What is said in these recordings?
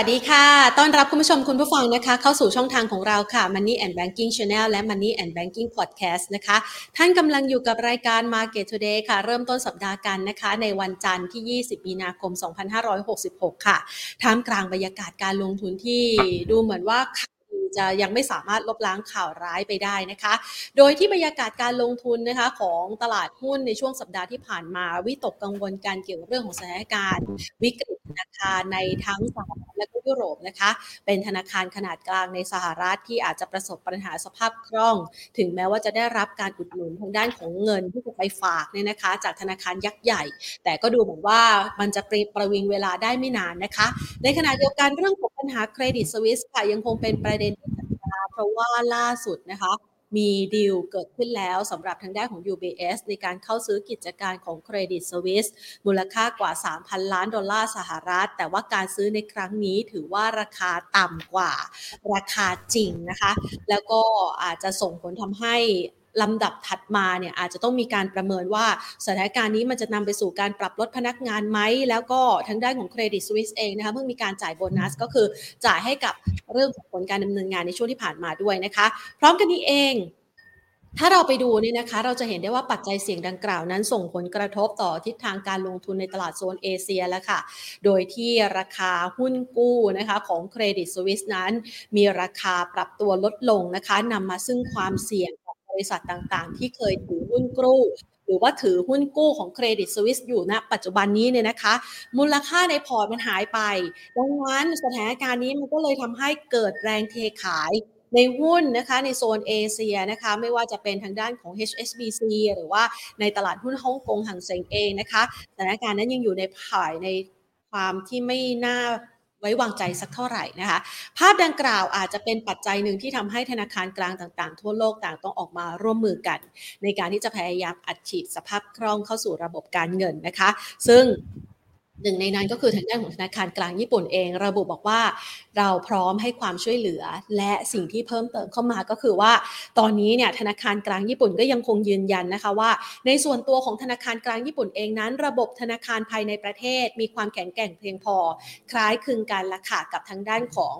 วัสดีค่ะ ต้อนรับคุณผู้ชมคุณผู้ฟังนะคะ เข้าสู่ช่องทางของเราค่ะ Money and Banking Channel และ Money and Banking Podcast นะคะ ท่านกำลังอยู่กับรายการ Market Today ค่ะ เริ่มต้นสัปดาห์กันนะคะ ในวันจันทร์ที่ 20 มีนาคม 2566 ค่ะ ท่ามกลางบรรยากาศการลงทุนที่ดูเหมือนว่า จะยังไม่สามารถลบล้างข่าวร้ายไปได้นะคะ โดยที่บรรยากาศการลงทุนนะคะของตลาดหุ้นในช่วงสัปดาห์ที่ผ่านมา วิตกกังวลการเกี่ยวกับเรื่องของสถานการณ์ วิกฤตธนาคารในทั้งสหรัฐและก็ยุโรปนะคะ เป็นธนาคารขนาดกลางในสหรัฐที่อาจจะประสบปัญหาสภาพคล่อง ถึงแม้ว่าจะได้รับการอุดหนุนทางด้านของเงินที่จะไปฝากเนี่ยนะคะ จากธนาคารยักษ์ใหญ่ แต่ก็ดูเหมือนว่ามันจะประวิงเวลาได้ไม่นานนะคะ ในขณะเดียวกันเรื่องของปัญหาเครดิตสวิสค่ะยังคงเป็นประเด็นที่เพราะว่าล่าสุดนะคะมีดีลเกิดขึ้นแล้วสำหรับทางด้านของ UBS ในการเข้าซื้อกิจการของเครดิตสวิสมูลค่ากว่า 3,000 ล้านดอลลาร์สหรัฐ แต่ว่าการซื้อในครั้งนี้ถือว่าราคาต่ำกว่าราคาจริงนะคะ แล้วก็อาจจะส่งผลทำให้ ลำดับถัดมาเนี่ยอาจจะต้องมีการประเมินว่าสถานการณ์นี้มันจะนำไปสู่การปรับลดพนักงานไหม แล้วก็ทางด้านของเครดิตสวิสเองนะคะเพิ่งมีการจ่ายโบนัสก็คือจ่ายให้กับเรื่องของผลการดำเนินงานในช่วงที่ผ่านมาด้วยนะคะ พร้อมกันนี้เองถ้าเราไปดูนี่นะคะ เราจะเห็นได้ว่าปัจจัยเสี่ยงดังกล่าวนั้นส่งผลกระทบต่อทิศทางการลงทุนในตลาดโซนเอเชียแล้วค่ะ โดยที่ราคาหุ้นกู้นะคะของเครดิตสวิสนั้น มีราคาปรับตัวลดลงนะคะนำมาซึ่งความเสี่ยง บริษัทต่างๆ ที่เคยถือหุ้นกู้หรือว่าถือหุ้นกู้ของเครดิตสวิสอยู่ณนะปัจจุบันนี้เนี่ยนะคะ มูลค่าในพอร์ตมันหายไป ดังนั้นสถานการณ์นี้มันก็เลยทำให้เกิดแรงเทขายในหุ้นนะคะในโซนเอเชียนะคะไม่ว่าจะเป็นทางด้านของ HSBC หรือว่าในตลาดหุ้นฮ่องกงหังเซ็งเองนะคะสถานการณ์นั้นยังอยู่ในผ่ายในความที่ไม่น่า ว้วางใจสักเท่าไหร่นะคะ ภาพดังกล่าวอาจจะเป็นปัจจัยหนึ่งที่ทำให้ธนาคารกลางต่างๆ ทั่วโลกต่างต้องออกมาร่วมมือกัน ในการที่จะพยายามอัดฉีดสภาพคล่องเข้าสู่ระบบการเงินนะคะ ซึ่ง หนึ่งในนั้นก็คือทางด้านของธนาคารกลางญี่ปุ่นเอง ระบุบอกว่าเราพร้อมให้ความช่วยเหลือ และสิ่งที่เพิ่มเติมเข้ามาก็คือว่า ตอนนี้เนี่ยธนาคารกลางญี่ปุ่นก็ยังคงยืนยันนะคะว่า ในส่วนตัวของธนาคารกลางญี่ปุ่นเองนั้น ระบบธนาคารภายในประเทศ มีความแข็งแกร่งเพียงพอ คล้ายคลึงกันละค่ะกับทางด้านของ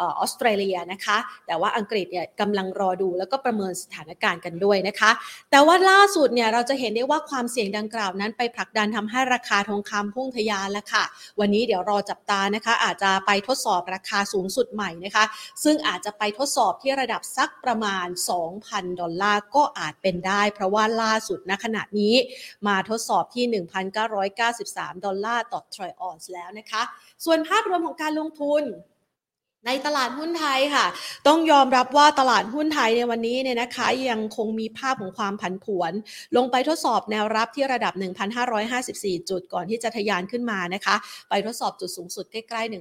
ออสเตรเลียนะคะ แต่ว่าอังกฤษเนี่ยกำลังรอดูแล้วก็ประเมินสถานการณ์กันด้วยนะคะ แต่ว่าล่าสุดเนี่ยเราจะเห็นได้ว่าความเสี่ยงดังกล่าวนั้นไปผลักดันทำให้ราคาทองคำพุ่งทะยาแล้วค่ะ วันนี้เดี๋ยวรอจับตานะคะ อาจจะไปทดสอบราคาสูงสุดใหม่นะคะ ซึ่งอาจจะไปทดสอบที่ระดับสักประมาณ 2,000 ดอลลาร์ก็อาจเป็นได้ เพราะว่าล่าสุดณขณะนี้มาทดสอบที่ 1,993 ดอลลาร์ต่อทรอยออนซ์แล้วนะคะ ส่วนภาพรวมของการลงทุน ในตลาดหุ้นไทยค่ะ ต้องยอมรับว่าตลาดหุ้นไทยในวันนี้เนี่ยนะคะยังคงมีภาพของความผันผวน ลงไปทดสอบแนวรับที่ระดับ 1,554 จุดก่อนที่จะทะยานขึ้นมานะคะ ไปทดสอบจุดสูงสุดใกล้ๆ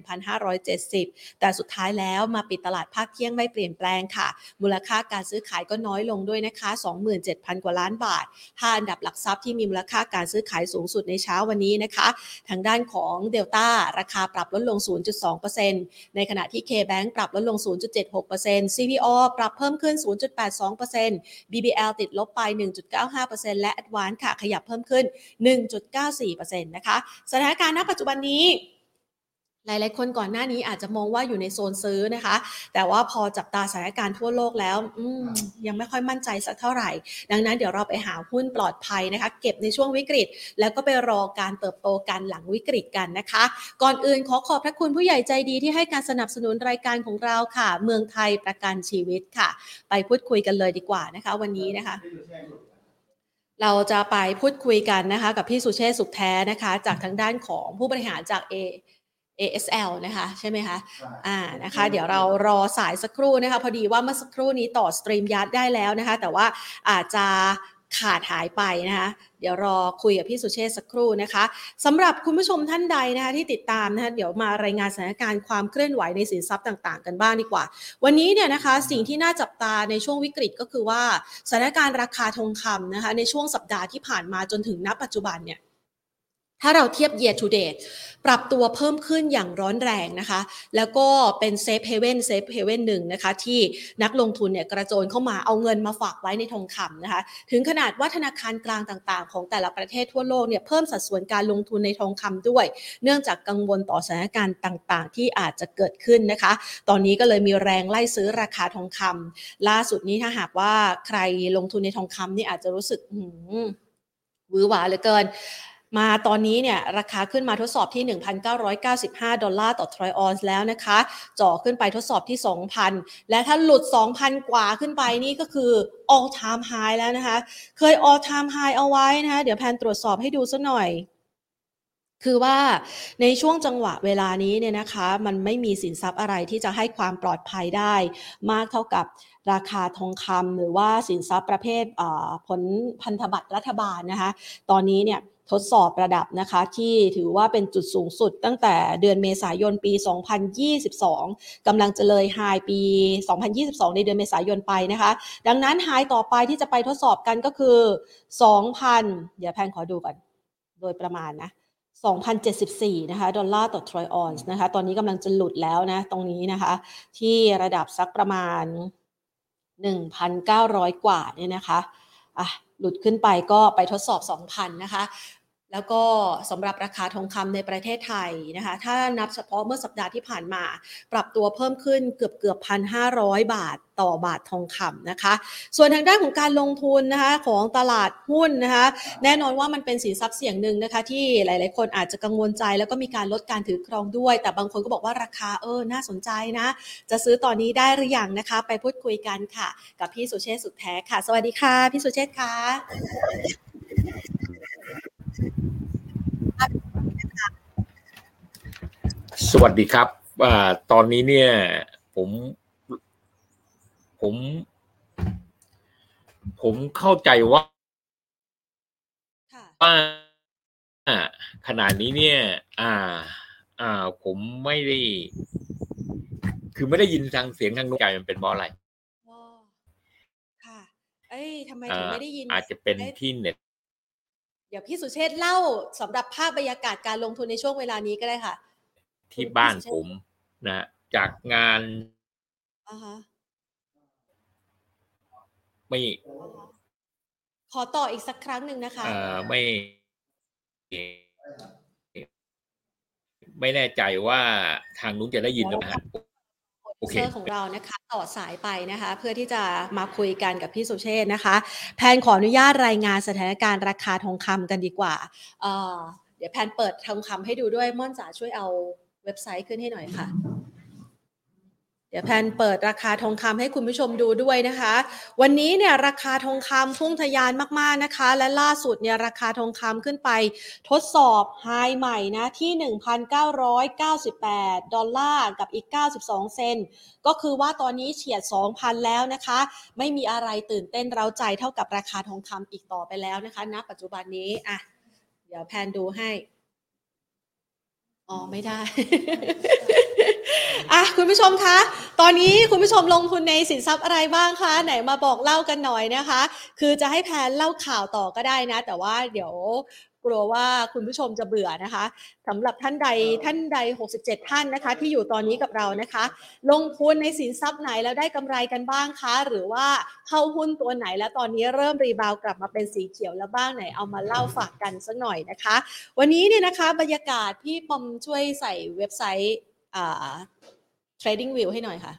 1,570 แต่สุดท้ายแล้วมาปิดตลาดภาคเที่ยงไม่เปลี่ยนแปลงค่ะ มูลค่าการซื้อขายก็น้อยลงด้วยนะคะ 27,000 กว่าล้านบาทห้าอันดับหลักทรัพย์ที่มีมูลค่าการซื้อขายสูงสุดในเช้าวันนี้นะคะ ทางด้านของเดลต้าราคาปรับลดลง 0.2%ในขณะที่ KBank ปรับลดลง 0.76% CPO ปรับเพิ่มขึ้น 0.82% BBL ติดลบไป 1.95%และ Advance ค่ะขยับเพิ่มขึ้น 1.94%นะคะสถานการณ์ณปัจจุบันนี้ หลาย ๆ คนก่อนหน้านี้อาจจะมองว่าอยู่ในโซนซื้อนะคะ แต่ว่าพอจับตาสถานการณ์ทั่วโลกแล้วยังไม่ค่อยมั่นใจสักเท่าไหร่ ดังนั้นเดี๋ยวเราไปหาหุ้นปลอดภัยนะคะ เก็บในช่วงวิกฤต แล้วก็ไปรอการเติบโตกันหลังวิกฤตกันนะคะ ก่อนอื่นขอขอบพระคุณผู้ใหญ่ใจดีที่ให้การสนับสนุนรายการของเราค่ะ เมืองไทยประกันชีวิตค่ะ ไปพูดคุยกันเลยดีกว่านะคะ วันนี้นะคะเราจะไปพูดคุยกันนะคะ กับพี่สุเชษสุขแท้นะคะ จากทางด้านของผู้บริหารจาก A ASL นะคะใช่ไหมคะอ่านะคะเดี๋ยวเรารอสายสักครู่นะคะพอดีว่าเมื่อสักครู่นี้ต่อสตรีมยัดได้แล้วนะคะแต่ว่าอาจจะขาดหายไปนะคะเดี๋ยวรอคุยกับพี่สุเชษสักครู่นะคะสำหรับคุณผู้ชมท่านใดนะคะที่ติดตามนะคะเดี๋ยวมารายงานสถานการณ์ความเคลื่อนไหวในสินทรัพย์ต่าง ๆ กันบ้างดีกว่า วันนี้เนี่ยนะคะสิ่งที่น่าจับตาในช่วงวิกฤตก็คือว่าสถานการณ์ราคาทองคำนะคะในช่วงสัปดาห์ที่ผ่านมาจนถึงณปัจจุบันเนี่ย ถ้าเราเทียบ year to date ปรับตัวเพิ่มขึ้นอย่างร้อนแรงนะคะ แล้วก็เป็น safe haven safe haven หนึ่งนะคะ ที่นักลงทุนเนี่ยกระโจนเข้ามาเอาเงินมาฝากไว้ในทองคำนะคะ ถึงขนาดว่าธนาคารกลางต่างๆ ของแต่ละประเทศทั่วโลกเนี่ยเพิ่มสัดส่วนการลงทุนในทองคำด้วย เนื่องจากกังวลต่อสถานการณ์ต่างๆ ที่อาจจะเกิดขึ้นนะคะ ตอนนี้ก็เลยมีแรงไล่ซื้อราคาทองคำล่าสุดนี้ถ้าหากว่าใครลงทุนในทองคำนี่อาจจะรู้สึกหืมวือหวาเหลือเกิน มาตอนนี้เนี่ยราคาขึ้นมาทดสอบที่ 1,995 ดอลลาร์ต่อทรอยออนซ์แล้วนะคะจ่อขึ้นไปทดสอบที่ 2,000 และถ้าหลุด 2,000 กว่าขึ้นไปนี่ก็คือ all time high แล้วนะคะ เคย all time high เอาไว้นะคะ เดี๋ยวแพนตรวจสอบให้ดูสักหน่อยคือว่าในช่วงจังหวะเวลานี้เนี่ยนะคะมันไม่มีสินทรัพย์อะไรที่จะให้ความปลอดภัยได้ มากเท่ากับราคาทองคำหรือว่าสินทรัพย์ประเภทผลพันธบัตรรัฐบาลนะคะ ตอนนี้เนี่ย ทดสอบระดับนะคะ ที่ถือว่าเป็นจุดสูงสุดตั้งแต่เดือนเมษายนปี 2022กำลังจะเลยไฮปี 2022 ในเดือนเมษายนไปนะคะ ดังนั้นไฮต่อไปที่จะไปทดสอบกันก็คือ 2,000 เดี๋ยวแพนขอดูก่อน โดยประมาณนะ2,074 นะคะ ดอลลาร์ต่อทรอยออนซ์นะคะ ตอนนี้กำลังจะหลุดแล้วนะ ตรงนี้นะคะ ที่ระดับสักประมาณ 1,900 กว่าเนี่ยนะคะ อะหลุดขึ้นไปก็ไปทดสอบ 2,000 นะคะ แล้วก็สำหรับราคาทองคำในประเทศไทยนะคะ ถ้านับเฉพาะเมื่อสัปดาห์ที่ผ่านมา ปรับตัวเพิ่มขึ้นเกือบเกือบพันห้าร้อยบาทต่อบาททองคำนะคะ ส่วนทางด้านของการลงทุนนะคะของตลาดหุ้นนะคะ แน่นอนว่ามันเป็นสินทรัพย์เสี่ยงหนึ่งนะคะ ที่หลาย ๆ คนอาจจะกังวลใจ แล้วก็มีการลดการถือครองด้วย แต่บางคนก็บอกว่าราคาเออน่าสนใจนะ จะซื้อตอนนี้ได้หรือยังนะคะ ไปพูดคุยกันค่ะ กับพี่สุเชษสุดแท้ค่ะ สวัสดีค่ะ พี่สุเชษค่ะ สวัสดีครับอตอนนี้เนี่ย ผม ผม ผมเข้าใจว่าว่าขนาดนี้เนี่ย อ่า อ่า ผมไม่ได้ คือไม่ได้ยินทางเสียงทางนู้นใจมันเป็นเพราะอะไรค่ะ เอ้ยทำไมถึงไม่ได้ยิน อาจจะเป็นที่เน็ตเดี๋ยวพี่สุเชษเล่าสำหรับภาพบรรยากาศการลงทุนในช่วงเวลานี้ก็ได้ค่ะ ที่บ้านผมนะจากงานไม่ ขอต่ออีกสักครั้งหนึ่งนะคะเออไม่ ไม่แน่ใจว่าทางนู้นจะได้ยินหรือเปล่า เซอร์ของเรานะคะต่อสายไปนะคะ เพื่อที่จะมาคุยกันกับพี่สุเชษนะคะ แพนขออนุญาตรายงานสถานการณ์ราคาทองคำกันดีกว่าเดี๋ยวแพนเปิดทองคำให้ดูด้วยม่อนจ๋าช่วยเอาเว็บไซต์ขึ้นให้หน่อยค่ะ เดี๋ยวแพนเปิดราคาทองคำให้คุณผู้ชมดูด้วยนะคะ วันนี้เนี่ยราคาทองคำพุ่งทะยานมากๆนะคะ และล่าสุดเนี่ยราคาทองคำขึ้นไปทดสอบ high ใหม่นะที่ 1,998 ดอลลาร์กับอีก 92 เซนต์ก็คือว่าตอนนี้เฉียด 2,000 แล้วนะคะ ไม่มีอะไรตื่นเต้นเร้าใจเท่ากับราคาทองคำอีกต่อไปแล้วนะคะณปัจจุบันนี้อะเดี๋ยวแพนดูให้ อ๋อไม่ได้ อะคุณผู้ชมคะ ตอนนี้คุณผู้ชมลงทุนในสินทรัพย์อะไรบ้างคะ ไหนมาบอกเล่ากันหน่อยนะคะ คือจะให้แพนเล่าข่าวต่อก็ได้นะ แต่ว่าเดี๋ยวกลัวว่าคุณผู้ชมจะเบื่อนะคะสำหรับท่านใดท่านใด 67 ท่านนะคะ ที่อยู่ตอนนี้กับเรานะคะ ลงทุนในสินทรัพย์ไหนแล้วได้กำไรกันบ้างคะ หรือว่าเข้าหุ้นตัวไหนแล้วตอนนี้เริ่มรีบาวกลับมาเป็นสีเขียวแล้วบ้างไหนเอามาเล่าฝากกันสักหน่อยนะคะ วันนี้เนี่ยนะคะบรรยากาศพี่ปอมช่วยใส่เว็บไซต์อ่า trading view ให้หน่อยค่ะ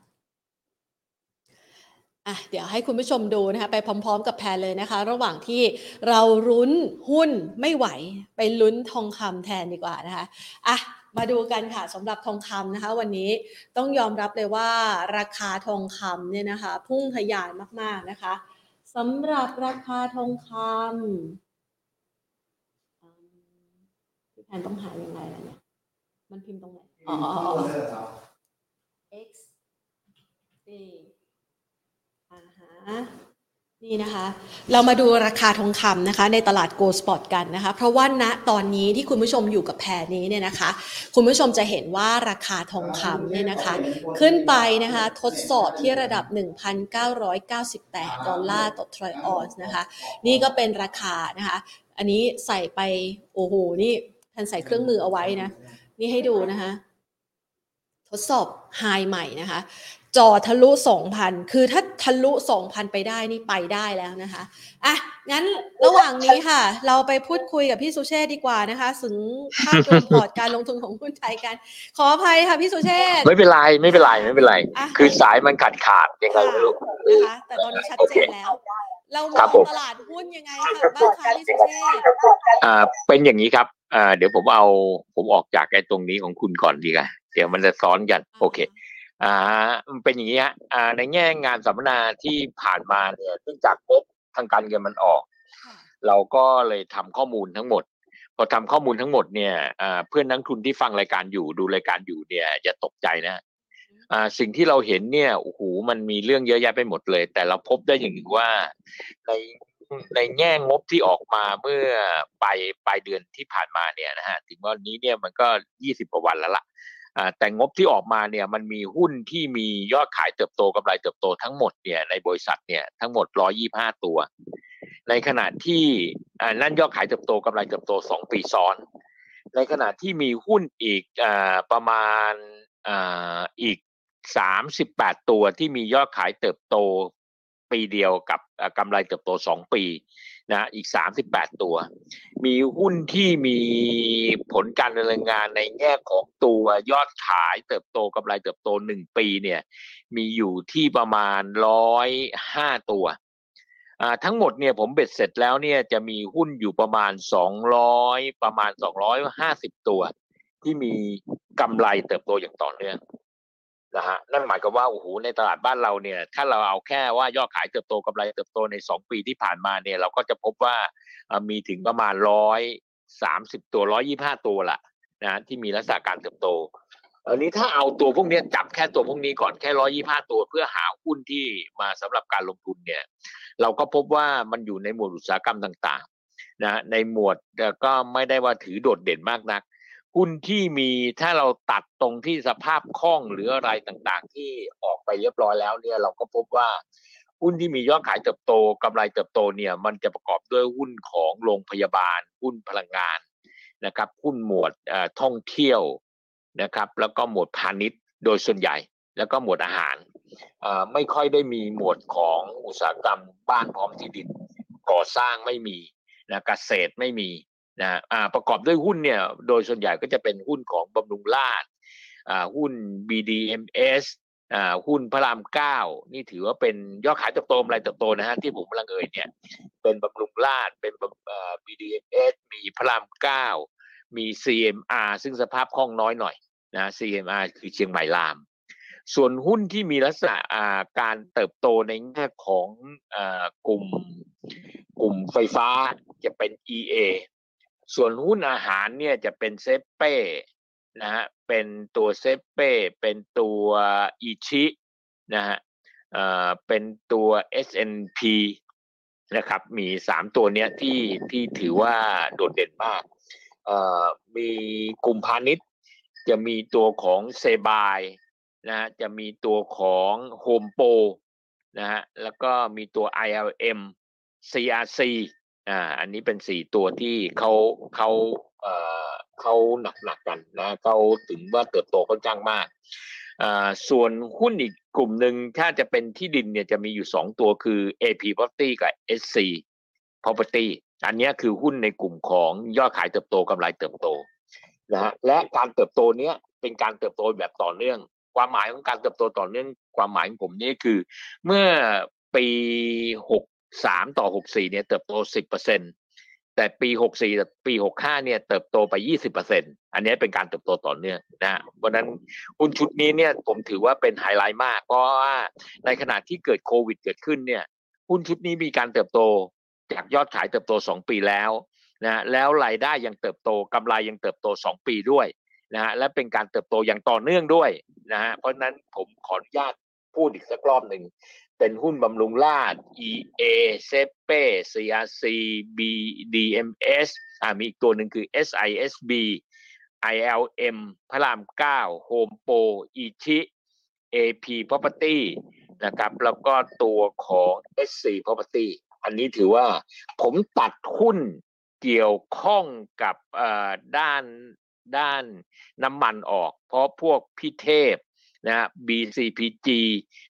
อะเดี๋ยวให้คุณผู้ชมดูนะคะไปพร้อม ๆ กับแพนเลยนะคะ ระหว่างที่เราลุ้นหุ้นไม่ไหว ไปลุ้นทองคำแทนดีกว่านะคะอะมาดูกันค่ะสำหรับทองคำนะคะ วันนี้ต้องยอมรับเลยว่าราคาทองคำเนี่ยนะคะ พุ่งทะยานมากๆนะคะสำหรับราคาทองคำพี่แพนต้องหายังไงล่ะเนี่ย มันพิมพ์ตรงไหน อ๋อ x นี่นี่นะคะ เรามาดูราคาทองคำนะคะ ในตลาด Gold Spot กันนะคะ เพราะว่าณตอนนี้ที่คุณผู้ชมอยู่กับแพรนี้เนี่ยนะคะ คุณผู้ชมจะเห็นว่าราคาทองคำเนี่ยนะคะ ขึ้นไปนะคะทดสอบที่ระดับ 1,998 ดอลลาร์ต่อทรอยออนซ์นะคะ นี่ก็เป็นราคานะคะ อันนี้ใส่ไป โอ้โห นี่ท่านใส่เครื่องมือเอาไว้นะ นี่ให้ดูนะคะ ทดสอบไฮใหม่นะคะจอทะลุ 2,000 คือถ้าทะลุ 2,000 ไปได้นี่ไปได้แล้วนะคะ อะ งั้นระหว่างนี้ค่ะ เราไปพูดคุยกับพี่สุเชษฐ์ดีกว่านะคะ ถึงภาพรวมพอร์ตการลงทุนของหุ้นไทยกัน ขออภัยค่ะพี่สุเชษฐ์ไม่เป็นไร ไม่เป็นไร ไม่เป็นไรอะคือสายมันขาดขาดยังไงไม่รู้นะคะ แต่ตอนนี้ชัดเจนแล้ว เรามครัอบงผมตลาดหุ้นยังไงคะบ้างคะพี่สุเชษฐ์อ่า เป็นอย่างนี้ครับ อ่าเดี๋ยวผมเอาผมออกจากไอ้ตรงนี้ของคุณก่อนดีกว่าเดี๋ยวมันจะซ้อนกัน โอเค อ่ามันเป็นอย่างนี้ฮะอ่า ในแง่งานสัมมนาที่ผ่านมาเนี่ยเนื่องจากงบทางการเงินมันออกค่ะเราก็เลยทำข้อมูลทั้งหมด พอทำข้อมูลทั้งหมดเนี่ยอ่าเพื่อนนักทุนที่ฟังรายการอยู่ดูรายการอยู่เนี่ยอย่าตกใจนะอ่าสิ่งที่เราเห็นเนี่ยโอ้โหมันมีเรื่องเยอะแยะไปหมดเลย แต่เราพบได้อย่างหนึ่งว่าใน ในแง่งบที่ออกมาเมื่อปลายปลายเดือนที่ผ่านมาเนี่ยนะฮะถึงวันนี้เนี่ยมันก็ยี่สิบกว่าวันแล้วล่ะอ่าแต่งบที่ออกมาเนี่ยมันมีหุ้นที่มียอดขายเติบโตกำไรเติบโตทั้งหมดเนี่ยในบริษัทเนี่ยทั้งหมด125ตัว ในขณะที่นั่นยอดขายเติบโตกำไรเติบโต2ปีซ้อน ในขณะที่มีหุ้นอีกอประมาณอ่าอีก38ตัวที่มียอดขายเติบโต ปีเดียวกับกำไรเติบโต 2 ปีนะอีก 38 ตัว มีหุ้นที่มีผลการดำเนินงานในแง่ของตัวยอดขายเติบโตกำไรเติบโตหนึ่งปีเนี่ยมีอยู่ที่ประมาณร้อยห้าตัวอ่าทั้งหมดเนี่ยผมเบ็ดเสร็จแล้วเนี่ยจะมีหุ้นอยู่ประมาณสองร้อยประมาณสองร้อยห้าสิบตัว ที่มีกำไรเติบโตอย่างต่อเนื่อง นะฮะนั่นหมายความว่าโอ้โหในตลาดบ้านเราเนี่ย ถ้าเราเอาแค่ว่ายอดขายเติบโตกำไรเติบโตในสองปีที่ผ่านมาเนี่ย เราก็จะพบว่ามีถึงประมาณร้อยสามสิบตัวร้อยยี่ห้าตัวละนะที่มีลักษณะการเติบโตอันนี้ถ้าเอาตัวพวกนี้จับแค่ตัวพวกนี้ก่อนแค่ร้อยยี่ห้าตัวเพื่อหาหุ้นที่มาสำหรับการลงทุนเนี่ย เราก็พบว่ามันอยู่ในหมวดอุตสาหกรรมต่างๆนะในหมวดก็ไม่ได้ว่าถือโดดเด่นมากนัก หุ้นที่มีถ้าเราตัดตรงที่สภาพคล่องหรืออะไรต่างๆ ที่ออกไปเรียบร้อยแล้วเนี่ยเราก็พบว่าหุ้นที่มียอดขายเติบโตกำไรเติบโตเนี่ยมันจะประกอบด้วยหุ้นของโรงพยาบาล หุ้นพลังงานนะครับหุ้นหมวดท่องเที่ยวนะครับ แล้วก็หมวดพาณิชย์โดยส่วนใหญ่ แล้วก็หมวดอาหารไม่ค่อยได้มีหมวดของอุตสาหกรรมบ้านพร้อมที่ดินก่อสร้างไม่มีนะเกษตรไม่มี นะอ่าประกอบด้วยหุ้นเนี่ยโดยส่วนใหญ่ก็จะเป็นหุ้นของบำรุงราษฎร์อ่าหุ้น BDMs อ่าหุ้นพระรามเก้านี่ถือว่าเป็นยอดขายเติบโตกำไรเติบโตนะฮะที่ผมกำลังเอ่ยเนี่ยเป็นบำรุงราษฎร์เป็นบำเอ่ BDMs มีพระรามเก้ามี CMR ซึ่งสภาพคล่องน้อยหน่อยนะ CMR คือเชียงใหม่ราม ส่วนหุ้นที่มีลักษณะการเติบโตในแง่ของอกลุ่มกลุ่มไฟฟ้าจะเป็น EA ส่วนหุ้นอาหารเนี่ยจะเป็นเซเป้นะฮะเป็นตัวเซเป้เป็นตัวอิชินะฮะเอ่อเป็นตัว SNP นะครับมีสามตัวเนี้ยที่ที่ถือว่าโดดเด่นมากเอ่อมีกลุ่มพาณิชย์ จะมีตัวของเซบายนะฮะจะมีตัวของโฮมโปนะฮะแล้วก็มีตัว ILM CRC อ่า อันนี้เป็นสี่ตัวที่เขาเขาเอ่อเขาหนักหนักกันนะเขาถึงว่าเติบโตค่อนข้างมากอ่าส่วนหุ้นอีกกลุ่มหนึ่งถ้าจะเป็นที่ดินเนี่ยจะมีอยู่สองตัวคือ AP Property กับ SC Property อันนี้คือหุ้นในกลุ่มของยอดขายเติบโตกำไรเติบโตนะฮะและการเติบโตเนี้ยเป็นการเติบโตแบบต่อเนื่อง ความหมายของการเติบโตต่อเนื่อง ความหมายของผมนี่คือ เมื่อปีหก สามต่อหกสี่เนี่ยเติบโตสิบเปอร์เซ็นแต่ปีหกสี่ปีหกห้าเนี่ยเติบโตไปยี่สิบเปอร์เซ็นอันนี้เป็นการเติบโตต่อเนื่องนะฮะเพราะนั้นหุ้นชุดนี้เนี่ยผมถือว่าเป็นไฮไลท์มาก เพราะว่าในขณะที่เกิดโควิดเกิดขึ้นเนี่ยหุ้นชุดนี้มีการเติบโตจากยอดขายเติบโตสองปีแล้วนะแล้วรายได้ยังเติบโตกำไรยังเติบโตสองปีด้วยนะฮะและเป็นการเติบโตอย่างต่อเนื่องด้วยนะฮะเพราะนั้นผมขออนุญาตพูดอีกสักรอบหนึ่ง เป็นหุ้นบำรุงราช EA s e p e CRC BDMS อ่ามีอีกตัวหนึ่งคือ SISB ILM พระราม9 Home Pro อีชิ AP Property นะครับ แล้วก็ตัวของ SC Property อันนี้ถือว่าผมตัดหุ้นเกี่ยวข้องกับด้านด้านน้ำมันออก เพราะพวกพิเทพ นะ BCPG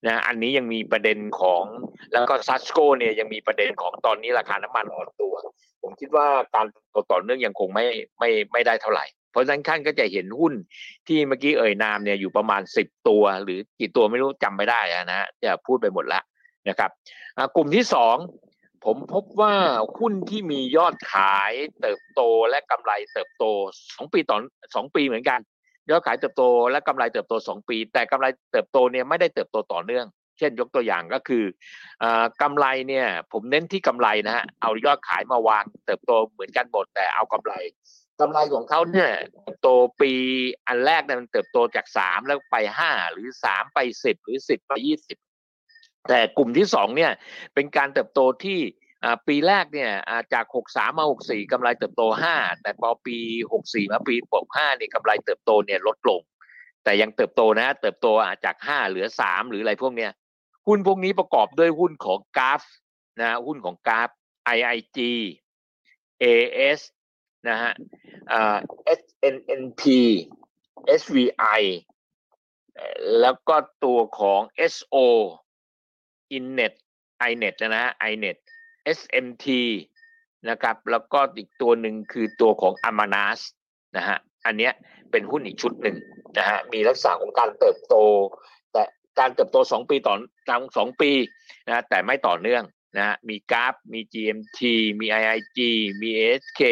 นะอันนี้ยังมีประเด็นของแล้วก็ซัสโกเนี่ยยังมีประเด็นของตอนนี้ราคาน้ำมันอ่อนตัว ผมคิดว่าการต่อเนื่องยังคงไม่ไม่ไม่ได้เท่าไหร่เพราะฉะนั้นท่านก็จะเห็นหุ้นที่เมื่อกี้เอ่ยนามเนี่ยอยู่ประมาณสิบตัว หรือกี่ตัวไม่รู้จำไม่ได้นะจะพูดไปหมดละนะครับกลุ่มที่สองผมพบว่าหุ้นที่มียอดขายเติบโตและกำไรเติบโตสองปีต่อสองปีเหมือนกัน ยอดขายเติบโตและกำไรเติบโตสองปี แต่กำไรเติบโตเนี่ยไม่ได้เติบโตต่อเนื่อง เช่นยกตัวอย่างก็คือกำไรเนี่ยผมเน้นที่กำไรนะฮะเอายอดขายมาวางเติบโตเหมือนกันหมดแต่เอากำไรกำไรของเขาเนี่ยโตปีอันแรกเนี่ยมันเติบโตจากสามแล้วไปห้าหรือสามไปสิบหรือสิบไปยี่สิบแต่กลุ่มที่สองเนี่ยเป็นการเติบโตที่ ปีแรกเนี่ยจาก 63 มา 64 กำไรเติบโต 5 แต่พอปี 64 มาปี65เนี่ยกำไรเติบโตเนี่ยลดลง แต่ยังเติบโตนะ เติบโตจาก 5 เหลือ 3 หรืออะไรพวกเนี้ยหุ้นพวกนี้ประกอบด้วยหุ้นของกราฟนะหุ้นของกราฟ IIG AS นะฮะ SNNP SVI แล้วก็ตัวของ SO Innet iNet นะฮะ iNet SMT นะครับแล้วก็อีกตัวหนึ่งคือตัวของ Amanas นะฮะอันเนี้ยเป็นหุ้นอีกชุดหนึ่งนะฮะมีลักษณะของการเติบโต แต่การเติบโต 2 ปีต่อตสองปีนะแต่ไม่ต่อเนื่องนะฮะมีกราฟมี GMT มี IIG มี ASK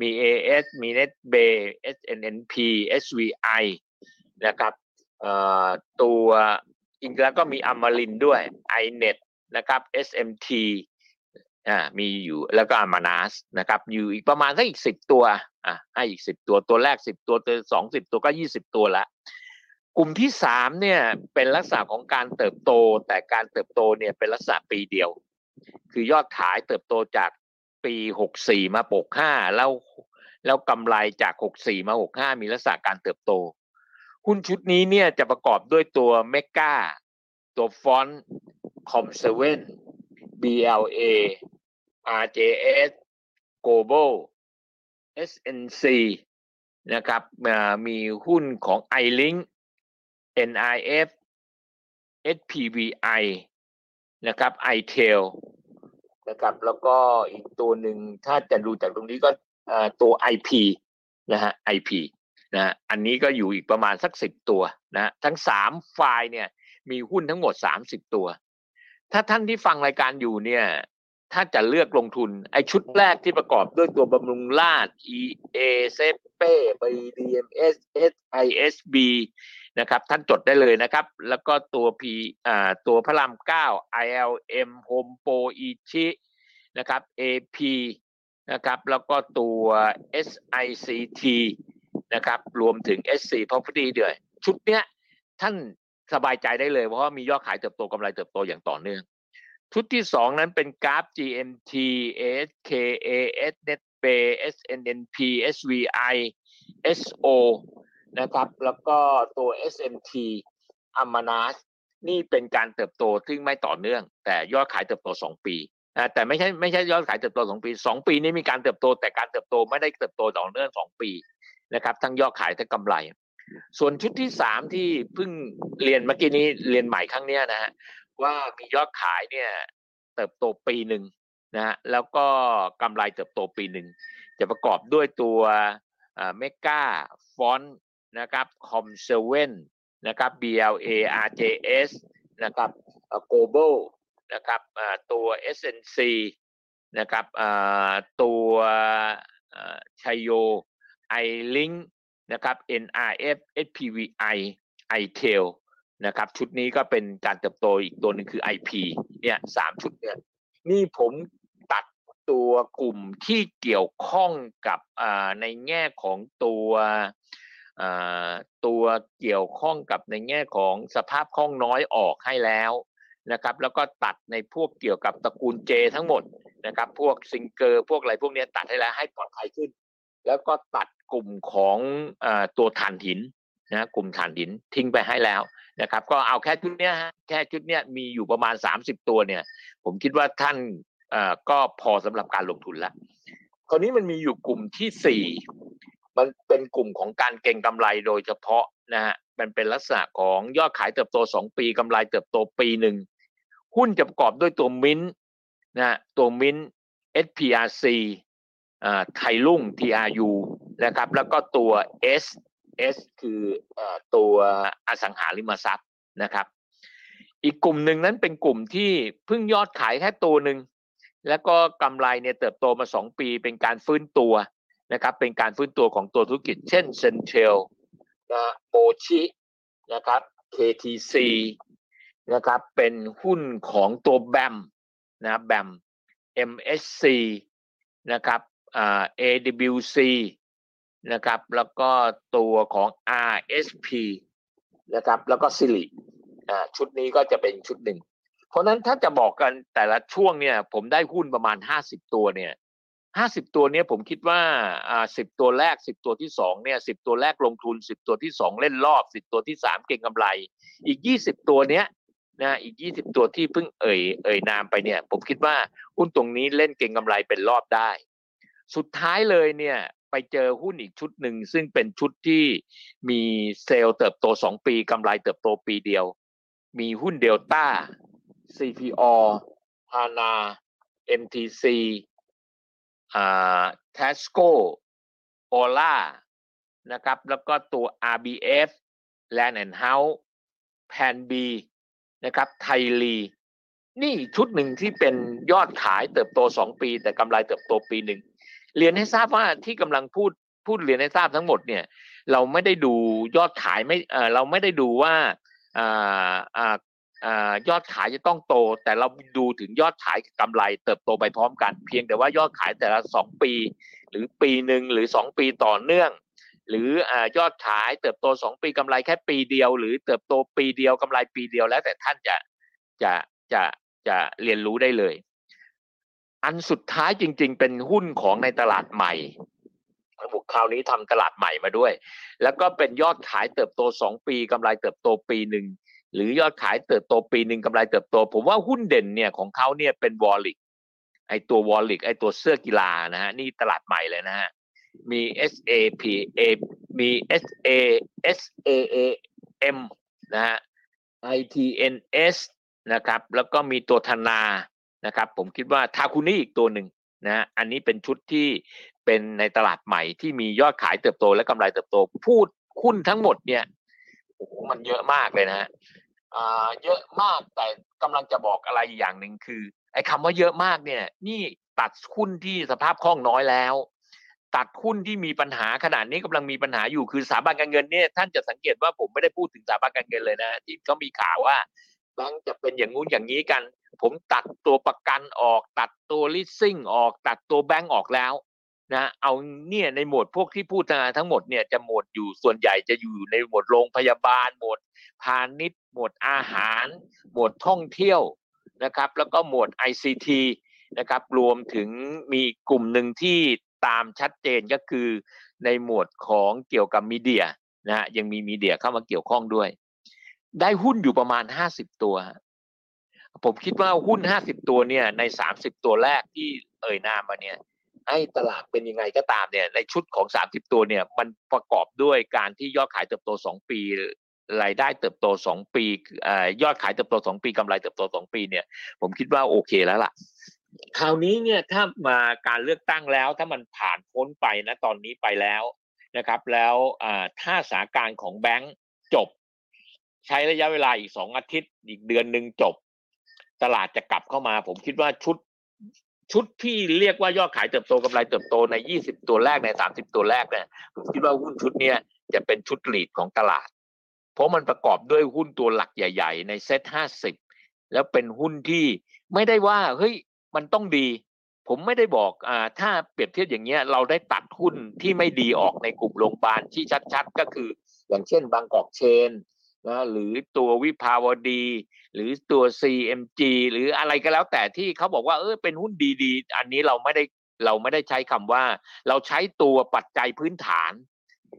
มี AS มี NetBay SNNP SVI นะครับตัวอีกแล้วก็มีอมรินด้วย iNet นะครับ SMT อ่ามีอยู่แล้วก็อามานาสนะครับ อยู่อีกประมาณสักอีกสิบตัวอะให้อีกสิบตัวตัวแรกสิบตัวตัวสองสิบตัวก็ยี่สิบตัวละ กลุ่มที่สามเนี่ยเป็นลักษณะของการเติบโต แต่การเติบโตเนี่ยเป็นลักษณะปีเดียว คือยอดขายเติบโตจากปีหกสี่มาปกห้าแล้วแล้วกำไรจากหกสี่มาหกห้ามีลักษณะการเติบโต หุ้นชุดนี้เนี่ยจะประกอบด้วยตัวเมกาตัวฟอนต์คอมเซเว่น BLA RJS Global SNC นะครับมีหุ้นของ iLink NIF SPVI นะครับ iTel นะครับแล้วก็อีกตัวหนึ่งถ้าจะดูจากตรงนี้ก็ตัว IP นะฮะ IP นะอันนี้ก็อยู่อีกประมาณสักสิบตัวนะทั้งสามไฟล์เนี่ยมีหุ้นทั้งหมดสามสิบตัว ถ้าท่านที่ฟังรายการอยู่เนี่ย ถ้าจะเลือกลงทุน ไอชุดแรกที่ประกอบด้วยตัวบำรุงราช EA เซเป้ BDMS SISB นะครับ ท่านจดได้เลยนะครับ แล้วก็ตัว P อ่าตัวพระราม9 ILM Home Pro อีชินะครับ AP นะครับ แล้วก็ตัว SICT นะครับ รวมถึง SC Property ด้วย ชุดเนี้ยท่าน สบายใจได้เลยเพราะว่ามียอดขายเติบโตกำไรเติบโตอย่างต่อเนื่อง ชุดที่สองนั้นเป็นกราฟ GMT ASK AS NetPay SNNP SVI SO นะครับ แล้วก็ตัว SMT Amanas นี่เป็นการเติบโตซึ่งไม่ต่อเนื่อง แต่ยอดขายเติบโตสองปีแต่ไม่ใช่ไม่ใช่ยอดขายเติบโตสองปีสองปีนี้มีการเติบโตแต่การเติบโตไม่ได้เติบโตต่อเนื่องสองปีนะครับ ทั้งยอดขายทั้งกำไร ส่วนชุดที่สามที่เพิ่งเรียนเมื่อกี้นี้เรียนใหม่ครั้งนี้นะฮะว่ามียอดขายเนี่ย เติบโตปีหนึ่งนะฮะแล้วก็กำไรเติบโตปีหนึ่งจะประกอบด้วยตัว MEGA FORTH นะครับ COM7นะครับ BLA RJH นะครับ GLOBAL นะครับตัว SNC นะครับตัว CHAYO ILINK นะครับ NRF SPVI ITEL นะครับ ชุดนี้ก็เป็นการเติบโตอีกตัวหนึ่งคือ IP เนี่ยสามชุดเนี่ยนี่ผมตัดตัวกลุ่มที่เกี่ยวข้องกับในแง่ของตัวตัวเกี่ยวข้องกับในแง่ของสภาพคล่องน้อยออกให้แล้วนะครับ แล้วก็ตัดในพวกเกี่ยวกับตระกูลเจทั้งหมดนะครับ พวกซิงเกอร์พวกอะไรพวกนี้ตัดให้แล้วให้ปลอดภัยขึ้น แล้วก็ตัด กลุ่มของอตัวถ่านหินนะกลุ่มถ่านหินทิ้งไปให้แล้วนะครับ ก็เอาแค่ชุดเนี้ยฮะแค่ชุดเนี้ยมีอยู่ประมาณสามสิบตัวเนี่ย ผมคิดว่าท่านก็พอสำหรับการลงทุนแล้วคราวนี้มันมีอยู่กลุ่มที่สี่มันเป็นกลุ่มของการเก็งกำไรโดยเฉพาะนะฮะมันเป็นลักษณะของยอดขายเติบโตสองปีกำไรเติบโตปีหนึ่งหุ้นจะประกอบด้วยตัวมินนะตัวมิน SPRC ไทยลุ่ง TRU นะครับ แล้วก็ตัว S S คือตัวอสังหาริมทรัพย์นะครับ อีกกลุ่มหนึ่งนั้นเป็นกลุ่มที่เพิ่งยอดขายแค่ตัวหนึ่งแล้วก็กำไรเนี่ยเติบโตมาสองปีเป็นการฟื้นตัวนะครับเป็นการฟื้นตัวของตัวธุรกิจ เช่นเซนเทลนะโมชินะครับ KTC นะครับเป็นหุ้นของตัวแบมนะแบม MSC นะครับ AWC นะครับ แล้วก็ตัวของ RSP นะครับ แล้วก็ซิลิชุดนี้ก็จะเป็นชุดหนึ่ง เพราะนั้นถ้าจะบอกกันแต่ละช่วงเนี่ย ผมได้หุ้นประมาณห้าสิบตัวเนี่ยห้าสิบตัวเนี้ยผมคิดว่าอ่าสิบตัวแรกสิบตัวที่สองเนี่ยสิบตัวแรกลงทุนสิบตัวที่สองเล่นรอบสิบตัวที่สามเก่งกำไร อีกยี่สิบตัวเนี้ยนะอีกยี่สิบตัวที่เพิ่งเอ่ยเอ่ยนามไปเนี่ย ผมคิดว่าหุ้นตรงนี้เล่นเก่งกำไรเป็นรอบได้ สุดท้ายเลยเนี่ยไปเจอหุ้นอีกชุดหนึ่งซึ่งเป็นชุดที่มีเซลล์เติบโตสองปีกำไรเติบโตปีเดียว มีหุ้นเดลต้า CPO ฮานา MTC อ่า Tasco Ola นะครับ แล้วก็ตัว RBF Land and House Pan B นะครับ ไทยลี นี่ชุดหนึ่งที่เป็นยอดขายเติบโตสองปี แต่กำไรเติบโตปีหนึ่ง เรียนให้ทราบว่าที่กำลังพูดพูดเรียนให้ทราบทั้งหมดเนี่ย เราไม่ได้ดูยอดขายไม่เออเราไม่ได้ดูว่าอ่าอ่าอ่ายอดขายจะต้องโต แต่เราดูถึงยอดขายกำไร เติบโตไปพร้อมกัน เพียงแต่ว่ายอดขายแต่ละสองปี หรือปีหนึ่งหรือสองปีต่อเนื่อง หรืออยอดขายเติบโตสองปีกำไรแค่ปีเดียว หรือเติบโตปีเดียวกำไรปีเดียวแล้วแต่ท่านจะจะจะจะเรียนรู้ได้เลย อันสุดท้ายจริง ๆ เป็นหุ้นของในตลาดใหม่บุกคราวนี้ทำตลาดใหม่มาด้วย แล้วก็เป็นยอดขายเติบโตสองปีกำไรเติบโตปีหนึ่งหรือยอดขายเติบโตปีหนึ่งกำไรเติบโต ผมว่าหุ้นเด่นเนี่ยของเขาเนี่ยเป็นวอลลิกไอตัววอลลิกไอตัวเสื้อกีฬานะฮะนี่ตลาดใหม่เลยนะฮะมี SAP A มี SA SAA M นะฮะ ITNS นะครับ แล้วก็มีตัวธนา นะครับผมคิดว่าทาคุนี่อีกตัวหนึ่งนะอันนี้เป็นชุดที่เป็นในตลาดใหม่ที่มียอดขายเติบโตและกำไรเติบโต พูดหุ้นทั้งหมดเนี่ยโอ้โหมันเยอะมากเลยนะฮะอ่าเยอะมากแต่กำลังจะบอกอะไรอย่างหนึ่งคือไอ้คำว่าเยอะมากเนี่ย นี่ตัดหุ้นที่สภาพคล่องน้อยแล้ว ตัดหุ้นที่มีปัญหาขนาดนี้กำลังมีปัญหาอยู่คือสถาบันการเงินเนี่ยท่านจะสังเกตว่าผมไม่ได้พูดถึงสถาบันการเงินเลยนะที่เขามีข่าวว่าแบงก์จะเป็นอย่างงู้นอย่างนี้กัน ผมตัดตัวประกันออก ตัดตัวลิสซิ่งออกตัดตัวแบงก์ออกแล้วนะเอาเนี่ยในหมวดพวกที่พูดมาทั้งหมดเนี่ยจะหมวดอยู่ส่วนใหญ่จะอยู่ในหมวดโรงพยาบาล หมวดพาณิชย์ หมวดอาหาร หมวดท่องเที่ยวนะครับ แล้วก็หมวด ICT นะครับรวมถึงมีกลุ่มหนึ่งที่ตามชัดเจนก็คือในหมวดของเกี่ยวกับมีเดียนะฮะยังมีมีเดียเข้ามาเกี่ยวข้องด้วย ได้หุ้นอยู่ประมาณห้าสิบตัว ผมคิดว่าหุ้นห้าสิบตัวเนี่ยในสามสิบตัวแรกที่เอ่ยนามมาเนี่ยให้ตลาดเป็นยังไงก็ตามเนี่ยในชุดของ 30 ตัวเนี่ยมันประกอบด้วยการที่ยอดขายเติบโต 2 ปีรายได้เติบโต 2 ปียอดขายเติบโต 2 ปีกำไรเติบโต 2 ปีเนี่ยผมคิดว่าโอเคแล้วล่ะ คราวนี้เนี่ยถ้ามาการเลือกตั้งแล้วถ้ามันผ่านพ้นไปนะตอนนี้ไปแล้วนะครับ แล้วถ้าสาการของแบงก์จบ ใช้ระยะเวลาอีกสองอาทิตย์อีกเดือนหนึ่งจบ ตลาดจะกลับเข้ามา ผมคิดว่าชุดชุดที่เรียกว่ายอดขายเติบโตกำไรเติบโตใน 20 ตัวแรกใน 30 ตัวแรกเนี่ยผมคิดว่าหุ้นชุดเนี้ยจะเป็นชุดหลีดของตลาด เพราะมันประกอบด้วยหุ้นตัวหลักใหญ่ ๆ ในเซ็ต50 แล้วเป็นหุ้นที่ไม่ได้ว่าเฮ้ยมันต้องดี ผมไม่ได้บอกอ่าถ้าเปรียบเทียบอย่างเงี้ยเราได้ตัดหุ้นที่ไม่ดีออกในกลุ่มโรงพยาบาลที่ชัดๆ ก็คือ อย่างเช่นบางกอกเชน นะหรือตัววิภาวดี หรือตัว CMG หรืออะไรก็แล้วแต่ที่เขาบอกว่าเออเป็นหุ้นดีๆ อันนี้เราไม่ได้เราไม่ได้ใช้คำว่า เราใช้ตัวปัจจัยพื้นฐาน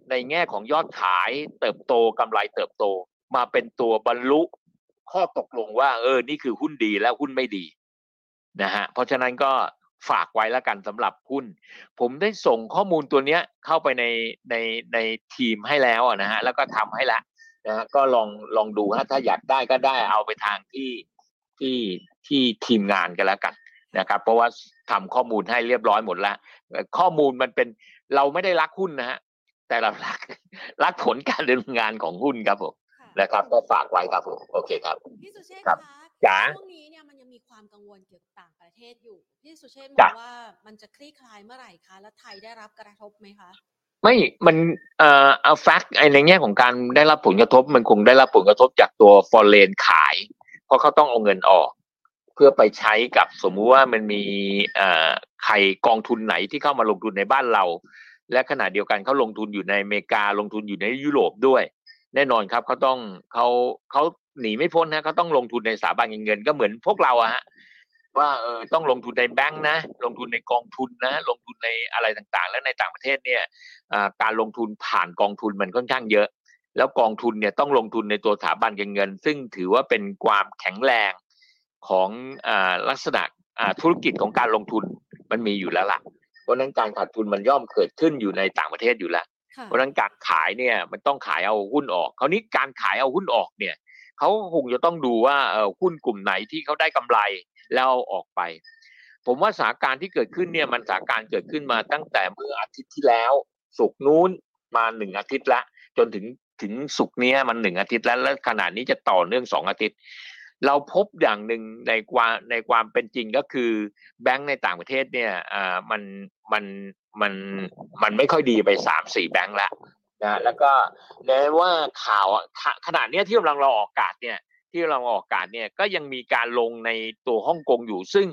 ในแง่ของยอดขายเติบโตกำไรเติบโต มาเป็นตัวบรรลุข้อตกลงว่า เออ นี่คือหุ้นดีและหุ้นไม่ดีนะฮะเพราะฉะนั้นก็ฝากไว้แล้วกันสำหรับหุ้น ผมได้ส่งข้อมูลตัวเนี้ยเข้าไปในในในทีมให้แล้วนะฮะแล้วก็ทำให้ละ นะฮะก็ลองลองดูฮะถ้าอยากได้ก็ได้เอาไปทางที่ที่ที่ทีมงานกันแล้วกันนะครับ เพราะว่าทำข้อมูลให้เรียบร้อยหมดแล้วข้อมูลมันเป็นเราไม่ได้รักหุ้นนะฮะแต่เรารักรักผลการดำเนินงานของหุ้นครับผมนะครับ ก็ฝากไว้ครับผมโอเคครับพี่สุเชษฐ์ครัคะบจ๋าช่วงนี้เนี่ยมันยังมีความกังวลเกี่ยวกับต่างประเทศอยู่พี่สุเชษฐ์มอจ้ะงว่ามันจะคลี่คลายเมื่อไหร่คะและไทยได้รับกระทบไหมคะ ไม่มันเอ่อเอาแฟกต์ในแง่ของการได้รับผลกระทบ มันคงได้รับผลกระทบจากตัวฟอร์เรนขาย เพราะเขาต้องเอาเงินออก เพื่อไปใช้กับสมมุติว่ามันมีเอ่อใครกองทุนไหนที่เข้ามาลงทุนในบ้านเรา และขณะเดียวกันเขาลงทุนอยู่ในอเมริกาลงทุนอยู่ในยุโรปด้วย แน่นอนครับเขาต้องเขาเขาหนีไม่พ้นนะเขาต้องลงทุนในสถาบันเงินก็เหมือนพวกเราอะฮะ ว่าเออต้องลงทุนในแบงค์นะ ลงทุนในกองทุนนะ ลงทุนในอะไรต่างๆ แล้วในต่างประเทศเนี่ยอ่าการลงทุนผ่านกองทุนมันค่อนข้างเยอะ แล้วกองทุนเนี่ยต้องลงทุนในตัวสถาบันการเงิน ซึ่งถือว่าเป็นความแข็งแรงของอ่าลักษณะอ่าธุรกิจของการลงทุนมันมีอยู่แล้วล่ะ เพราะฉะนั้นการขาดทุนมันย่อมเกิดขึ้นอยู่ในต่างประเทศอยู่แล้วค่ะเพราะฉะนั้นการขายเนี่ยมันต้องขายเอาหุ้นออกคราวนี้การขายเอาหุ้นออกเนี่ยเขาก็คงจะต้องดูว่าเออหุ้นกลุ่มไหนที่เขาได้กำไร แล้วเอาออกไป ผมว่าสถานการณ์ที่เกิดขึ้นเนี่ยมันสถานการณ์เกิดขึ้นมาตั้งแต่เมื่ออาทิตย์ที่แล้ว สุกนู้นมาหนึ่งอาทิตย์ละ จนถึงถึงสุกเนี้ยมันหนึ่งอาทิตย์แล้วแล้วขนาดนี้จะต่อเนื่องสองอาทิตย์ เราพบอย่างหนึ่งในความในความเป็นจริงก็คือแบงก์ในต่างประเทศเนี่ยอ่ามันมันมันมันไม่ค่อยดีไปสามสี่แบงก์ละนะแล้วก็แม้ว่าข่าวอะขนาดเนี้ยที่กำลังเราออกอากาศเนี่ย ที่เราออกอากาศเนี่ยก็ยังมีการลงในตัวฮ่องกงอยู่ ซึ่ง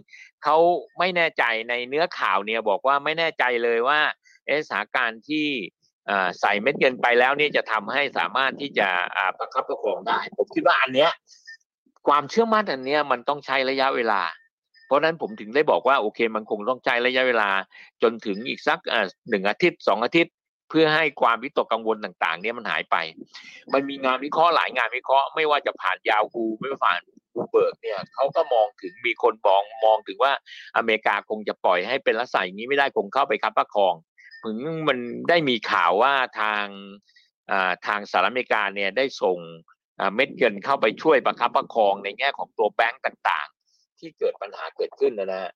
เขาไม่แน่ใจในเนื้อข่าวเนี่ยบอกว่าไม่แน่ใจเลยว่าเอสถานการณ์ที่ใส่เม็ดเงินไปแล้วเนี่ยจะทำให้สามารถที่จะประคับประคองได้ ผมคิดว่าอันเนี้ยความเชื่อมั่นอันเนี้ยมันต้องใช้ระยะเวลา เพราะฉะนั้นผมถึงได้บอกว่าโอเคมันคงต้องใช้ระยะเวลา จนถึงอีกสักหนึ่งอาทิตย์สองอาทิตย์ เพื่อให้ความวิตกกังวลต่าง ๆ เนี่ยมันหายไป มันมีงานวิเคราะห์หลายงานวิเคราะห์ไม่ว่าจะผ่านยาวคูไม่ว่าผ่านบลูมเบิร์กเนี่ยเขาก็มองถึงมีคนมองมองถึงว่าอเมริกาคงจะปล่อยให้เป็นลักษณะอย่างนี้ไม่ได้คงเข้าไปคับประคองถึงมันได้มีข่าวว่าทางอ่าทางสหรัฐอเมริกาเนี่ยได้ส่งเม็ดเงินเข้าไปช่วยประคับประคองในแง่ของตัวแบงก์ต่าง ๆ ที่เกิดปัญหาเกิดขึ้นนะนะ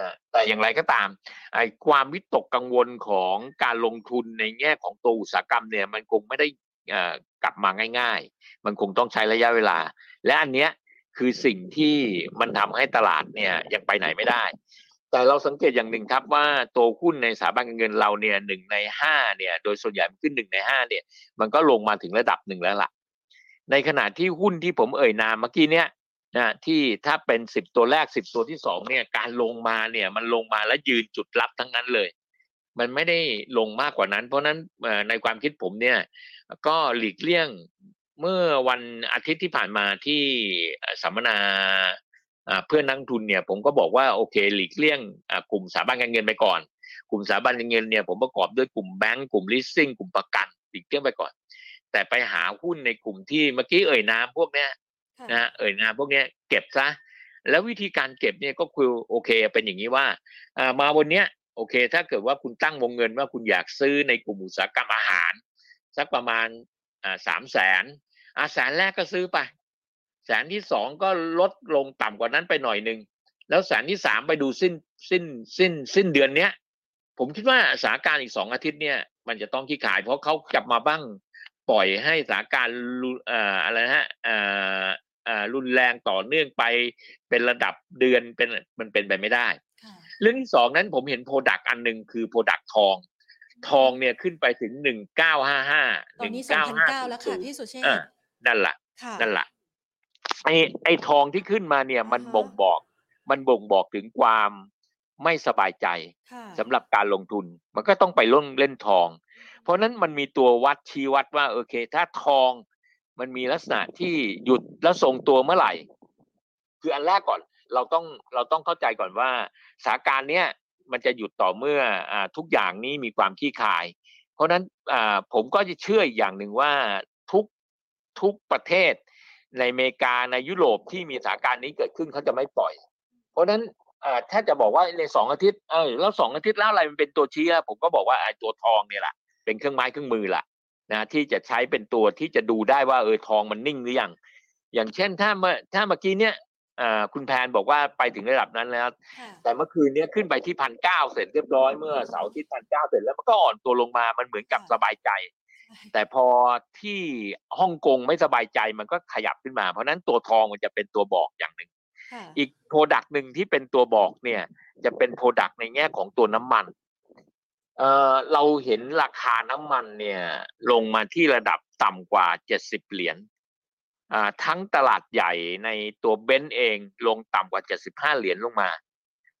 นะแต่อย่างไรก็ตามไอ้ความวิตกกังวลของการลงทุนในแง่ของตัวอุตสาหกรรมเนี่ยมันคงไม่ได้กลับมาง่าย ๆ มันคงต้องใช้ระยะเวลา และอันเนี้ยคือสิ่งที่มันทำให้ตลาดเนี่ยยังไปไหนไม่ได้ แต่เราสังเกตอย่างหนึ่งครับว่าตัวหุ้นในสถาบันการเงินเราเนี่ยหนึ่งในห้าเนี่ยโดยส่วนใหญ่มันขึ้นหนึ่งในห้าเนี่ยมันก็ลงมาถึงระดับหนึ่งแล้วล่ะ ในขณะที่หุ้นที่ผมเอ่ยนามเมื่อกี้เนี่ย นะที่ถ้าเป็นสิบตัวแรกสิบตัวที่สองเนี่ย การลงมาเนี่ยมันลงมาแล้วยืนจุดรับทั้งนั้นเลย มันไม่ได้ลงมากกว่านั้น เพราะนั้นในความคิดผมเนี่ย ก็หลีกเลี่ยงเมื่อวันอาทิตย์ที่ผ่านมาที่สัมมนาเพื่อนนักทุนเนี่ย ผมก็บอกว่าโอเคหลีกเลี่ยงกลุ่มสถาบันการเงินไปก่อน กลุ่มสถาบันการเงินเนี่ยผมประกอบด้วยกลุ่มแบงก์กลุ่มลิสซิ่งกลุ่มประกันหลีกเลี่ยงไปก่อน แต่ไปหาหุ้นในกลุ่มที่เมื่อกี้เอ่ยนามพวกเนี้ย นะเอ่ยนามพวกนี้เก็บซะแล้ววิธีการเก็บเนี่ยก็คือโอเคเป็นอย่างนี้ว่ามาวันเนี้ยโอเค ถ้าเกิดว่าคุณตั้งวงเงินว่าคุณอยากซื้อในกลุ่มอุตสาหกรรมอาหาร สักประมาณสามแสนอาแสนแรกก็ซื้อไป แสนที่สองก็ลดลงต่ำกว่านั้นไปหน่อยหนึ่งแล้วแสนที่สามไปดูสิ้นสิ้นสิ้นสิ้นเดือนเนี้ย ผมคิดว่าสาการอีกสองอาทิตย์เนี่ยมันจะต้องขี้ขาย เพราะเขากลับมาบ้างปล่อยให้สาการออะไรฮะอ่อเอ่อ รุนแรงต่อเนื่องไปเป็นระดับเดือนเป็นมันเป็นไปไม่ได้ค่ะเรื่องที่สองนั้นผมเห็น product อันหนึ่งคือ product ทอง ทองเนี่ยขึ้นไปถึงหนึ่งเก้าห้าห้าตอนนี้สองพันเก้าแล้วค่ะพี่สุเชษฐ์ อ่านั่นแหละค่ะนั่นแหละไอ้ไอ้ทองที่ขึ้นมาเนี่ยมันอ่าฮะบ่งบอก มันบ่งบอกถึงความไม่สบายใจค่ะสำหรับการลงทุน มันก็ต้องไปเล่นเล่นทอง เพราะฉะนั้นมันมีตัววัดชี้วัดว่าโอเค ถ้าทอง มันมีลักษณะที่หยุดแล้วทรงตัวเมื่อไหร่ คืออันแรกก่อน เราต้องเราต้องเข้าใจก่อนว่าสถานการณ์เนี้ยมันจะหยุดต่อเมื่ออทุกอย่างนี้มีความขี้คาย เพราะฉะนั้นผมก็จะเชื่ออีกอย่างหนึ่งว่าทุกทุกประเทศในอเมริกาในยุโรปที่มีสถานการณ์นี้เกิดขึ้นเขาจะไม่ปล่อย เพราะฉะนั้นอ่าถ้าจะบอกว่าในสองอาทิตย์เออแล้วสองอาทิตย์แล้วอะไรมันเป็นตัวชี้อผมก็บอกว่าไอ้ตัวทองเนี่ยแหละเป็นเครื่องไม้เครื่องมือละ นะที่จะใช้เป็นตัวที่จะดูได้ว่าเออทองมันนิ่งหรือยังอย่างเช่นถ้าเมื่อถ้าเมื่อกี้เนี่ยอ่าคุณแพนบอกว่าไปถึงระดับนั้นแล้วค่ะแต่เมื่อคืนเนี้ยขึ้นไปที่พันเก้าเสร็จเรียบร้อยเมื่อเสาร์อาทิตย์ที่พันเก้าเสร็จแล้วมันก็อ่อนตัวลงมามันเหมือนกับสบายใจ แต่พอที่ฮ่องกงไม่สบายใจมันก็ขยับขึ้นมา เพราะฉะนั้นตัวทองมันจะเป็นตัวบอกอย่างหนึ่งค่ะอีก product หนึ่งที่เป็นตัวบอกเนี่ย จะเป็น product ในแง่ของตัวน้ำมัน เอ่อเราเห็นราคาน้ำมันเนี่ยลงมาที่ระดับต่ำกว่าเจ็ดสิบเหรียญอ่าทั้งตลาดใหญ่ในตัวเบรนท์เองลงต่ำกว่าเจ็ดสิบห้าเหรียญลงมา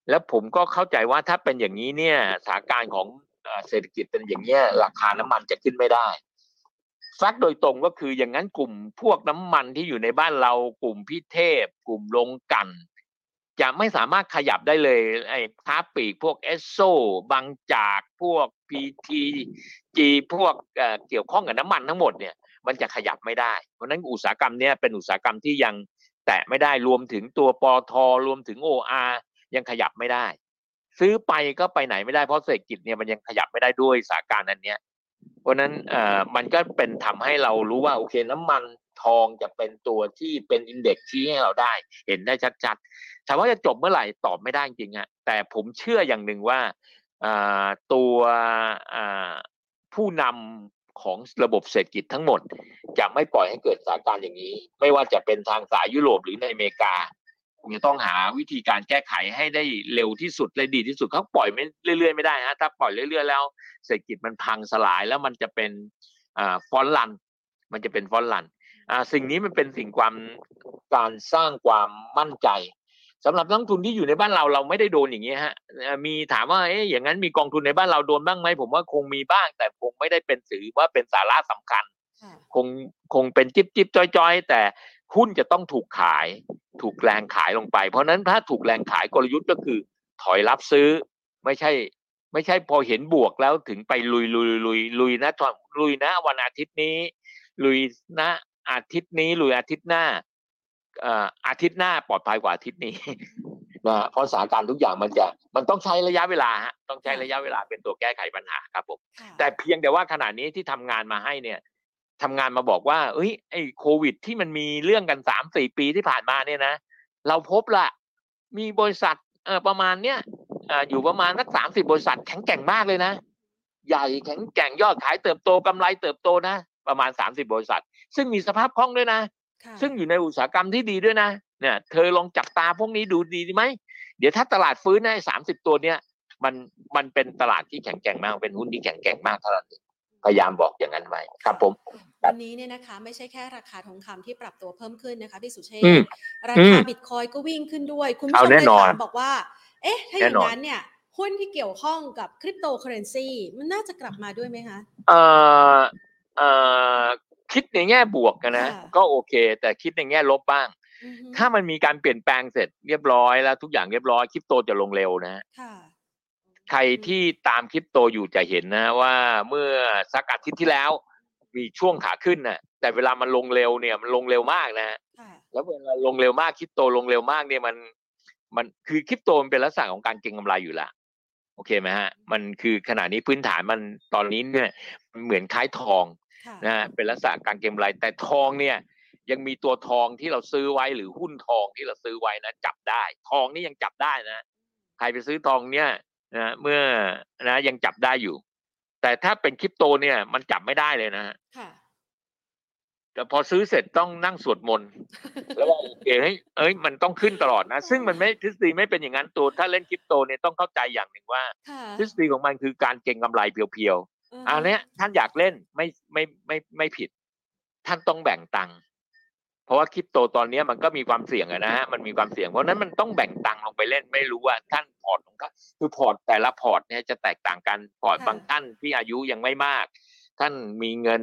แล้วผมก็เข้าใจว่าถ้าเป็นอย่างนี้เนี่ยสถานการณ์ของเศรษฐกิจเป็นอย่างเนี้ยราคาน้ำมันจะขึ้นไม่ได้ fact โดยตรงก็คืออย่างนั้นกลุ่มพวกน้ำมันที่อยู่ในบ้านเรากลุ่มพิเทพ กลุ่มลงกัน จะไม่สามารถขยับได้เลยไอ้ค้าปีกพวกเอสโซบางจากพวกพีทีจีพวกเอ่อเกี่ยวข้องกับน้ำมันทั้งหมดเนี่ยมันจะขยับไม่ได้ เพราะฉะนั้นอุตสาหกรรมเนี้ยเป็นอุตสาหกรรมที่ยังแตะไม่ได้รวมถึงตัวปอทรวมถึงโออายังขยับไม่ได้ ซื้อไปก็ไปไหนไม่ได้เพราะเศรษฐกิจเนี่ยมันยังขยับไม่ได้ด้วยสาการนั้นเนี้ย เพราะนั้นเอ่อมันก็เป็นทำให้เรารู้ว่าโอเคน้ำมันทองจะเป็นตัวที่เป็นอินเด็กซ์ชี้ให้เราได้ เห็นได้ชัดๆถามว่าจะจบเมื่อไหร่ตอบไม่ได้จริงฮะแต่ผมเชื่ออย่างหนึ่งว่าอ่าตัวอ่าผู้นำของระบบเศรษฐกิจทั้งหมด จะไม่ปล่อยให้เกิดสถานการณ์อย่างนี้ ไม่ว่าจะเป็นทางสายยุโรปหรือในอเมริกา คงจะต้องหาวิธีการแก้ไขให้ได้เร็วที่สุดและดีที่สุดเขาปล่อยไม่เรื่อยๆไม่ได้ฮะถ้าปล่อยเรื่อยๆแล้วเศรษฐกิจมันพังสลายแล้วมันจะเป็นอ่าฟอนต์ลัน มันจะเป็นฟอนต์ลันอ่าสิ่งนี้มันเป็นสิ่งความการสร้างความมั่นใจสำหรับนักลงทุนที่อยู่ในบ้านเราเราไม่ได้โดนอย่างนี้ฮะเอ่อมีถามว่าเอ๊ะอย่างนั้นมีกองทุนในบ้านเราโดนบ้างไหมผมว่าคงมีบ้าง แต่คงไม่ได้เป็นถือว่าเป็นสาระสำคัญค่ะคงคงเป็นจิบจิบจอยจอยๆ แต่ หุ้นจะต้องถูกขาย ถูกแรงขายลงไป เพราะฉะนั้นถ้าถูกแรงขายกลยุทธ์ก็คือ ถอยรับซื้อ ไม่ใช่ ไม่ใช่พอเห็นบวกแล้วถึงไปลุยลุยลุยลุยนะตอนลุยนะวันอาทิตย์นี้ ลุยนะอาทิตย์นี้ลุยอาทิตย์หน้าเอ่ออาทิตย์หน้าปลอดภัยกว่าอาทิตย์นี้นะเพราะสถานการณ์ทุกอย่างมันจะมันต้องใช้ระยะเวลาฮะต้องใช้ระยะเวลาเป็นตัวแก้ไขปัญหาครับผมค่ะแต่เพียงแต่ว่าขณะนี้ที่ทำงานมาให้เนี่ย ทำงานมาบอกว่าเอ้ยไอ้โควิด ที่มันมีเรื่องกันสามสี่ปีที่ผ่านมาเนี่ยนะ เราพบละมีบริษัทเออประมาณเนี้ยอ่าอยู่ประมาณสักสามสิบบริษัทแข็งแกร่งมากเลยนะ ใหญ่แข็งแกร่งยอดขายเติบโตกำไรเติบโตนะ ประมาณสามสิบบริษัท ซึ่งมีสภาพคล่องด้วยนะค่ะซึ่งอยู่ในอุตสาหกรรมที่ดีด้วยนะเนี่ย เธอลองจับตาพวกนี้ดูดีไหมเดี๋ยวถ้าตลาดฟื้นในสามสิบตัวเนี่ยมันมันเป็นตลาดที่แข็งแกร่งมากเป็นหุ้นที่แข็งแกร่งมากเท่านั้นเอง พยายามบอกอย่างนั้นไว้ครับผมวันนี้เนี่ยนะคะ ไม่ใช่แค่ราคาทองคำที่ปรับตัวเพิ่มขึ้นนะคะพี่สุเชษอืมราอืคามบิตคอยก็วิ่งขึ้นด้วย คุณผู้ชเอามแน่เลยนอนถามบอกว่า เอ๊ะ ถ้าอย่างแน่นอนนั้นเนี่ยหุ้นที่เกี่ยวข้องกับคริปโตเคอเรนซีมันน่าจะกลับมาด้วยไหมคะเอ่อเอ่อคิดในแง่บวกกันนะค่ะก็โอเค แต่คิดในแง่ลบบ้างอือฮึถ้ามันมีการเปลี่ยนแปลงเสร็จเรียบร้อยแล้วทุกอย่างเรียบร้อยคริปโตจะลงเร็วนะค่ะ ใครที่ตามคริปโตอยู่จะเห็นนะว่าเมื่อสักอาทิตย์ที่แล้ว มีช่วงขาขึ้นนะแต่เวลามันลงเร็วเนี่ยมันลงเร็วมากนะค่ะแล้วเวลาลงเร็วมากคริปโตลงเร็วมากเนี่ยมัน มันคือคริปโตมันเป็นลักษณะของการเก็งกำไรอยู่และโอเคไหมฮะ มันคือขณะนี้พื้นฐานมันตอนนี้เนี่ยมันเหมือนคล้ายทองค่ะนะฮะเป็นลักษณะการเก็งกำไรแต่ทองเนี่ยยังมีตัวทองที่เราซื้อไว้หรือหุ้นทองที่เราซื้อไว้นะจับได้ ทองนี่ยังจับได้นะ ใครไปซื้อทองเนี่ย นะเมื่อนะยังจับได้อยู่ แต่ถ้าเป็นคริปโตเนี่ย มันจับไม่ได้เลยนะฮะค่ะแต่พอซื้อเสร็จต้องนั่งสวดมนต์แล้วว่าโอเคเฮ้ยเอ้ยมันต้องขึ้นตลอดนะ ซึ่งมันไม่ทฤษฎีไม่เป็นอย่างนั้นตัว ถ้าเล่นคริปโตเนี่ยต้องเข้าใจอย่างหนึ่งว่าค่ะทฤษฎีของมันคือการเก็งกำไรเพียวๆอันเนี้ยท่านอยากเล่นไม่ไม่ไม่ไม่ผิด ท่านต้องแบ่งตังค์ เพราะว่าคริปโตตอนเนี้ยมันก็มีความเสี่ยงอะนะฮะมันมีความเสี่ยงเพราะฉะนั้นมันต้องแบ่งตังค์ลงไปเล่นไม่รู้ว่าท่านพอร์ตของเขาคือพอร์ตแต่ละพอร์ตเนี่ยจะแตกต่างกันพอร์ตบางท่านที่อายุยังไม่มาก ท่านมีเงิน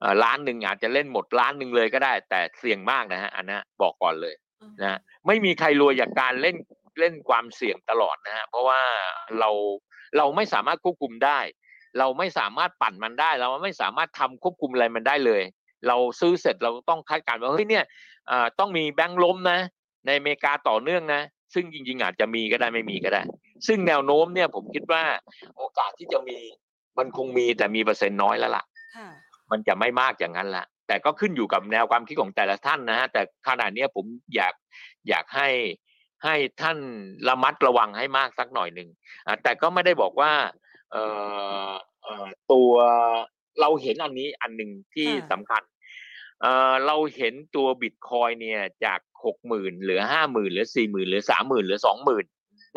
เอ่อล้านหนึ่งอาจจะเล่นหมดล้านหนึ่งเลยก็ได้ แต่เสี่ยงมากนะฮะอันนะบอกก่อนเลยนะไม่มีใครรวยจากการเล่นเล่นความเสี่ยงตลอดนะฮะเพราะว่าเราเราไม่สามารถควบคุมได้ เราไม่สามารถปั่นมันได้ เราไม่สามารถทำควบคุมอะไรมันได้เลย เราซื้อเสร็จเราต้องคาดการณ์ว่าเฮ้ยเนี่ยอ่าต้องมีแบงค์ล้มนะ ในอเมริกาต่อเนื่องนะ ซึ่งจริง ๆ อาจจะมีก็ได้ไม่มีก็ได้ ซึ่งแนวโน้มเนี่ยผมคิดว่าโอกาสที่จะมีมันคงมีแต่มีเปอร์เซ็นต์น้อยแล้วล่ะค่ะมันจะไม่มากอย่างนั้นละแต่ก็ขึ้นอยู่กับแนวความคิดของแต่ละท่านนะฮะแต่ขณะเนี้ยผมอยากอยากให้ให้ท่านระมัดระวังให้มากสักหน่อยหนึ่งอะแต่ก็ไม่ได้บอกว่าเอ่อเอ่อตัวเราเห็นอันนี้อันหนึ่งที่ค่ะสำคัญ เอ่อเราเห็นตัวบิตคอยเนี่ยจากหกหมื่นเหลือห้าหมื่นเหลือสี่หมื่นเหลือสามหมื่นเหลือสองหมื่น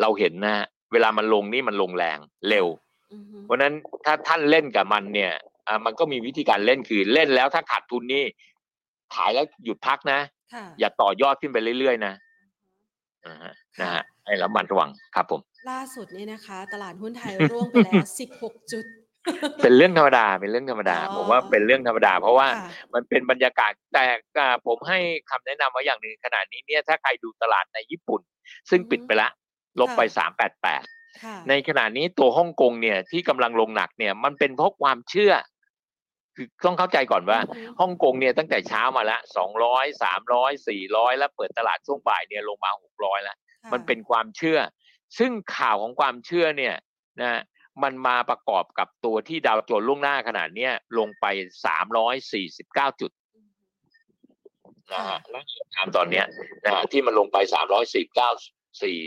เราเห็นนะฮะเวลามันลงนี่มันลงแรงเร็วอือฮึเพราะฉะนั้นถ้าท่านเล่นกับมันเนี่ยอ่ามันก็มีวิธีการเล่นคือเล่นแล้วถ้าขาดทุนนี่ขายแล้วหยุดพักนะค่ะอย่าต่อยอดขึ้นไปเรื่อยๆนะนะฮะนะฮะให้ระมัดระวังครับผม ล่าสุดเนี่ยนะคะ ตลาดหุ้นไทยร่วงไปแล้ว 16 จุด เป็นเรื่องธรรมดาเป็นเรื่องธรรมดาอ๋อผมว่าเป็นเรื่องธรรมดา เพราะว่าค่ะมันเป็นบรรยากาศแต่อ่าผมให้คำแนะนำไว้อย่างหนึ่งขนาดนี้เนี่ยถ้าใครดูตลาดในญี่ปุ่น ซึ่งปิดไปแล้วลบไปสามแปดแปดค่ะในขณะนี้ตัวฮ่องกงเนี่ยที่กำลังลงหนักเนี่ยมันเป็นเพราะความเชื่อ คือต้องเข้าใจก่อนว่าอือฮึฮ่องกงเนี่ยตั้งแต่เช้ามาแล้วสองร้อยสามร้อยสี่ร้อยแล้วเปิดตลาดช่วงบ่ายเนี่ยลงมาหกร้อยแล้วค่ะมันเป็นความเชื่อ ซึ่งข่าวของความเชื่อเนี่ยนะ มันมาประกอบกับตัวที่ดาวโจนส์ล่วงหน้าขนาดเนี้ยลงไปสามร้อยสี่สิบเก้าจุดนะฮะแล้วตามตอนเนี้ยนะฮะที่มันลงไปสามร้อยสี่เก้าสี่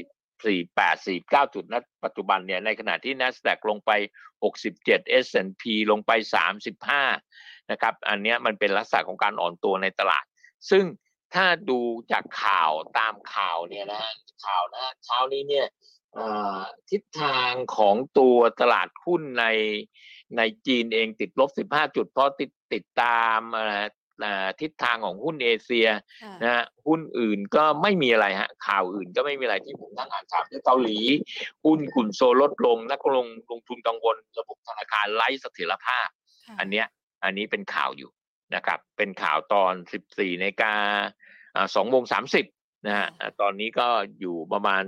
สี่แปดสี่เก้าจุดณปัจจุบันเนี่ยในขณะที่ NASDAQ ลงไปหกสิบเจ็ด S&P ลงไปสามสิบห้านะครับ อันเนี้ยมันเป็นลักษณะของการอ่อนตัวในตลาด ซึ่งถ้าดูจากข่าวตามข่าวเนี่ยนะฮะข่าวนะเช้านี้เนี่ยเอ่อ ทิศทางของตัวตลาดหุ้นในในจีนเองติดลบ 15 จุด เพราะติดติดตามเอ่อเอ่อทิศทางของหุ้นเอเชียค่ะนะฮะหุ้นอื่นก็ไม่มีอะไรฮะข่าวอื่นก็ไม่มีอะไรที่ผมนั่งอ่านข่าวที่เกาหลี หุ้นกุ่นโซลดลงนักลงลงทุนกังวลระบบธนาคารไร้เสถียรภาพค่ะอันเนี้ยอันนี้เป็นข่าวอยู่นะครับ เป็นข่าวตอน 14นาฬิกาสองโมงสามสิบนะฮะอ่าตอนนี้ก็อยู่ประมาณ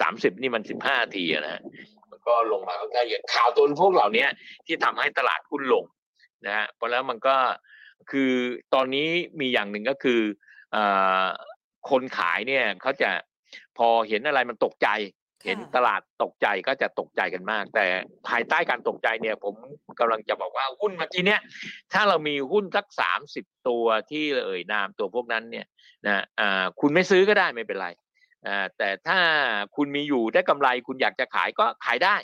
30นี่มัน15นาทีอะนะฮะมันก็ลงมาค่อนข้างเยอะข่าวตัวพวกเหล่านี้ที่ทำให้ตลาดหุ้นลงนะฮะเพราะแล้วมันก็คือตอนนี้มีอย่างหนึ่งก็คือเอ่อคนขายเนี่ยเขาจะพอเห็นอะไรมันตกใจ เห็นตลาดตกใจก็จะตกใจกันมาก แต่ภายใต้การตกใจเนี่ย ผมกำลังจะบอกว่าหุ้นเมื่อกี้เนี่ย ถ้าเรามีหุ้นสักสามสิบตัวที่เอ่ยนามตัวพวกนั้นเนี่ยนะอ่าคุณไม่ซื้อก็ได้ไม่เป็นไรอ่า แต่ถ้าคุณมีอยู่ได้กำไรคุณอยากจะขายก็ขายได้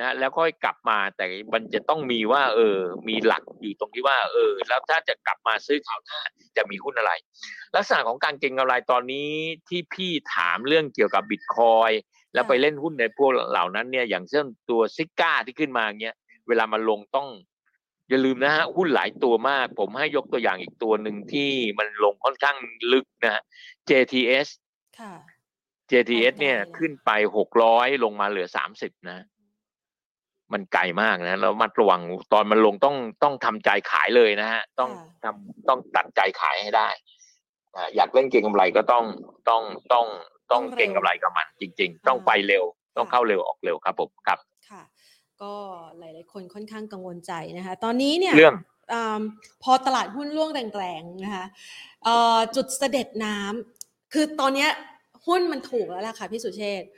นะแล้วค่อยกลับมาแต่มันจะต้องมีว่า เออ มีหลักอยู่ตรงที่ว่า เออ แล้วถ้าจะกลับมาซื้อคราวหน้าจะมีหุ้นอะไร ลักษณะของการเก็งกำไรตอนนี้ที่พี่ถามเรื่องเกี่ยวกับบิตคอยแล้วไปเล่นหุ้นในพวกเหล่านั้นเนี่ยอย่างเช่นตัวซิก้าที่ขึ้นมาเงี้ยเวลามันลงต้อง อย่าลืมนะฮะหุ้นหลายตัวมาก ผมให้ยกตัวอย่างอีกตัวหนึ่งที่มันลงค่อนข้างลึกนะฮะ JTS ค่ะ JTS ไปไกลเนี่ยเลยขึ้นไปหกร้อยลงมาเหลือสามสิบนะ มันไกลมากนะแล้วมัดระวังตอนมันลงต้องต้องทำใจขายเลยนะฮะต้องทำต้องตัดใจขายให้ได้อ่าอยากเล่นเก็งกำไรก็ต้องต้องต้องต้องเก็งกำไรกับมันจริง ๆ ต้องไปเร็ว ต้องเข้าเร็วออกเร็วครับผมครับค่ะ ก็หลายๆ คนค่อนข้างกังวลใจนะคะ ตอนนี้เนี่ยเรื่องอาพอตลาดหุ้นร่วงแรงๆนะคะเอ่อจุดเสด็จน้ำคือตอนเนี้ย หุ้นมันถูกแล้วล่ะค่ะพี่สุเชษฐ์